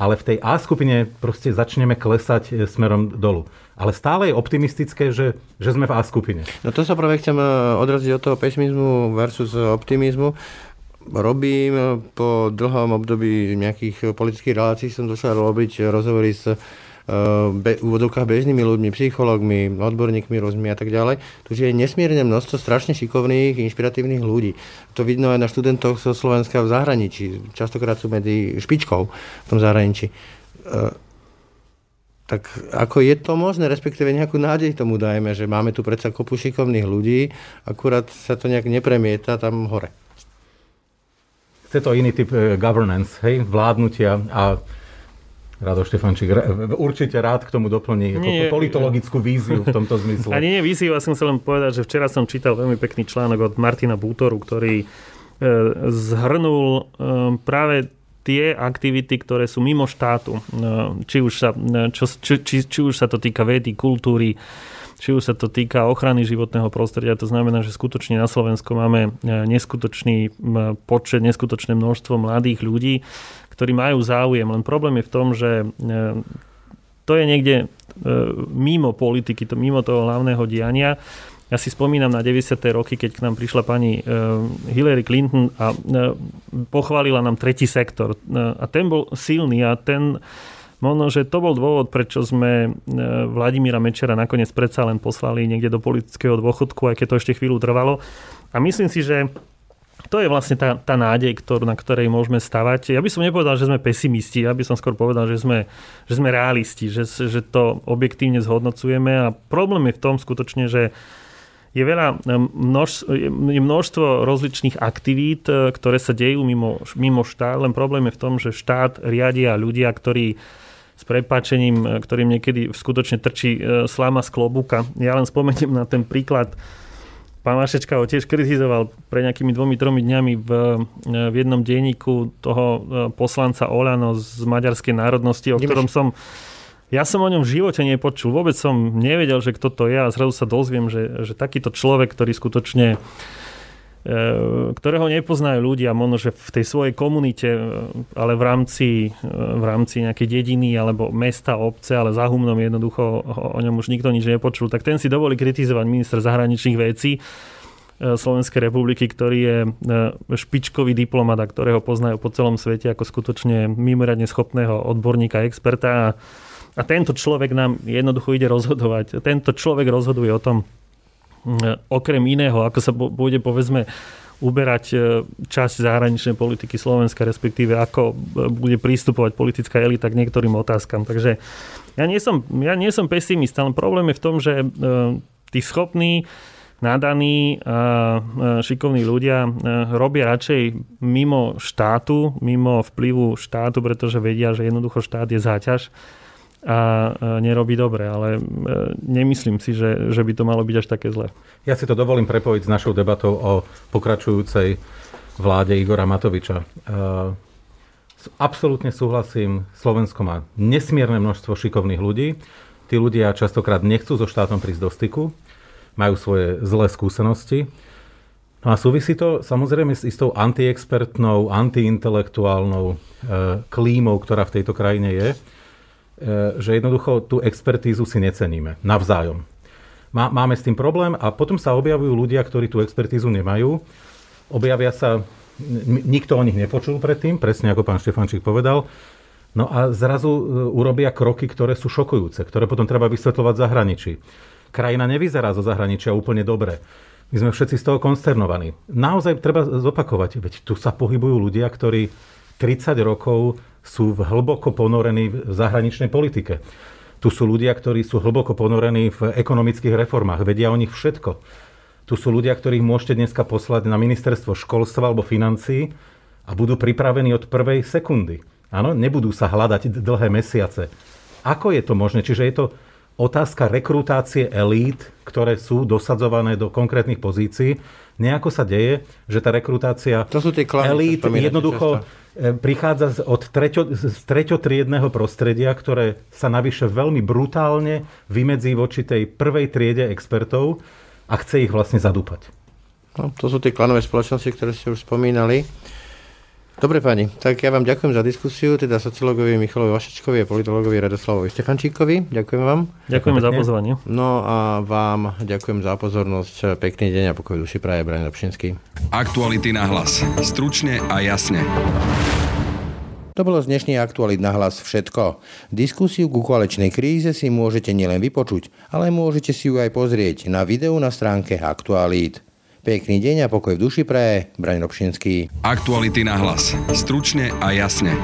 ale v tej A skupine proste začneme klesať e, smerom dolu. Ale stále je optimistické, že, že sme v A skupine. No to sa práve chcem e, odraziť od toho pesimizmu versus optimizmu. Robím po dlhom období nejakých politických relácií, som došiel robiť rozhovory s be, úvodovkách bežnými ľuďmi, psychológmi, odborníkmi rôznymi a tak ďalej. Tu je nesmierne množstvo strašne šikovných, inšpiratívnych ľudí. To vidno aj na študentoch zo Slovenska v zahraničí. Častokrát sú medzi špičkou v tom zahraničí. E, tak ako je to možné, respektíve nejakú nádej tomu dajme, že máme tu predsa kopu šikovných ľudí, akurát sa to nejak nepremieta tam hore. Chce to iný typ e, governance, hej, vládnutia a Rado Štefančík určite rád k tomu doplní nie, politologickú víziu v tomto zmysle. Ani nie víziu, ja som chcel len povedať, že včera som čítal veľmi pekný článok od Martina Bútoru, ktorý e, zhrnul e, práve tie aktivity, ktoré sú mimo štátu. Či, už sa, čo, či, či, či už sa to týka vedy, kultúry, či už sa to týka ochrany životného prostredia, to znamená, že skutočne na Slovensku máme e, neskutočný počet, neskutočné množstvo mladých ľudí, ktorí majú záujem. Len problém je v tom, že e, to je niekde e, mimo politiky, to mimo toho hlavného diania. Ja si spomínam na 90. roky, keď k nám prišla pani Hillary Clinton a pochválila nám tretí sektor. A ten bol silný a ten Možno, že to bol dôvod, prečo sme Vladimíra Mečera nakoniec predsa len poslali niekde do politického dôchodku, aj keď to ešte chvíľu trvalo. A myslím si, že to je vlastne tá, tá nádej, ktorú, na ktorej môžeme stavať. Ja by som nepovedal, že sme pesimisti, ja by som skôr povedal, že sme, že sme realisti, že, že to objektívne zhodnocujeme a problém je v tom skutočne, že je veľa množ, je množstvo rozličných aktivít, e, ktoré sa dejú mimo, mimo štát, len problém je v tom, že štát riadia ľudia, ktorí s prepáčením, e, ktorým niekedy skutočne trčí e, slama z klobúka. Ja len spomeniem na ten príklad Pán Vašečka ho tiež kritizoval pre nejakými dvomi, tromi dňami v, v jednom denníku toho e, poslanca Olano z maďarskej národnosti, o ktorom som ja som o ňom v živote nepočul, vôbec som nevedel, že kto to je a zrazu sa dozviem, že, že takýto človek, ktorý skutočne E, ktorého nepoznajú ľudia, možno, že v tej svojej komunite, e, ale v rámci, e, v rámci nejakej dediny alebo mesta, obce, ale za humnom jednoducho o ňom už nikto nič nepočul, tak ten si dovolí kritizovať minister zahraničných vecí Slovenskej republiky, ktorý je špičkový diplomat a ktorého poznajú po celom svete ako skutočne mimoriadne schopného odborníka, experta. A, a tento človek nám jednoducho ide rozhodovať. Tento človek rozhoduje o tom, okrem iného, ako sa bude povedzme uberať e, časť zahraničnej politiky Slovenska, respektíve ako e, bude prístupovať politická elita k niektorým otázkam. Takže ja nie som, ja nie som pesimista, ale problém je v tom, že e, tí schopní, nadaní šikovní ľudia robia radšej mimo štátu, mimo vplyvu štátu, pretože vedia, že jednoducho štát je záťaž a nerobí dobre, ale e, nemyslím si, že, že by to malo byť až také zlé. Ja si to dovolím prepojiť s našou debatou o pokračujúcej vláde Igora Matoviča. E, absolútne súhlasím, Slovensko má nesmierne množstvo šikovných ľudí. Tí ľudia častokrát nechcú so štátom prísť do styku, majú svoje zlé skúsenosti. No a súvisí to samozrejme s istou antiexpertnou, antiintelektuálnou e, klímou, ktorá v tejto krajine je že jednoducho tú expertízu si neceníme navzájom. Máme s tým problém a potom sa objavujú ľudia, ktorí tú expertízu nemajú. Objavia sa, nikto o nich nepočul predtým, presne ako pán Štefančík povedal. No a zrazu e, urobia kroky, ktoré sú šokujúce, ktoré potom treba vysvetľovať v zahraničí. Krajina nevyzerá zo zahraničia úplne dobre. My sme všetci z toho konsternovaní. Naozaj treba zopakovať, veď tu sa pohybujú ľudia, ktorí 30 rokov sú hlboko ponorení v zahraničnej politike. Tu sú ľudia, ktorí sú hlboko ponorení v ekonomických reformách, vedia o nich všetko. Tu sú ľudia, ktorých môžete dneska poslať na ministerstvo školstva alebo financií a budú pripravení od prvej sekundy. Áno, nebudú sa hľadať dlhé mesiace. Ako je to možné? Čiže je to otázka rekrutácie elít, ktoré sú dosadzované do konkrétnych pozícií. Nejako sa deje, že tá rekrutácia to sú tie klany, elít jednoducho často. E, prichádza od treťo, z treťotriedného prostredia, ktoré sa navyše veľmi brutálne vymedzí voči tej prvej triede expertov a chce ich vlastne zadúpať. No, to sú tie klanové spoločnosti, ktoré ste už spomínali. Dobre pani, tak ja vám ďakujem za diskusiu, teda sociológovi Michalovi Vašečkovi a politologovi Radoslavovi Stefančíkovi. Ďakujem vám. Ďakujeme za pozvanie. No a vám ďakujem za pozornosť. Pekný deň a pokoj duši praje Brian Dobšinský. Aktuality na hlas. Stručne a jasne. To bolo z dnešných aktualit na hlas všetko. Diskusiu ku koalečnej kríze si môžete nielen vypočuť, ale môžete si ju aj pozrieť na videu na stránke Aktualít. Pekný deň a pokoj v duši pre Braň Robšinský. Aktuality na hlas. Stručne a jasne.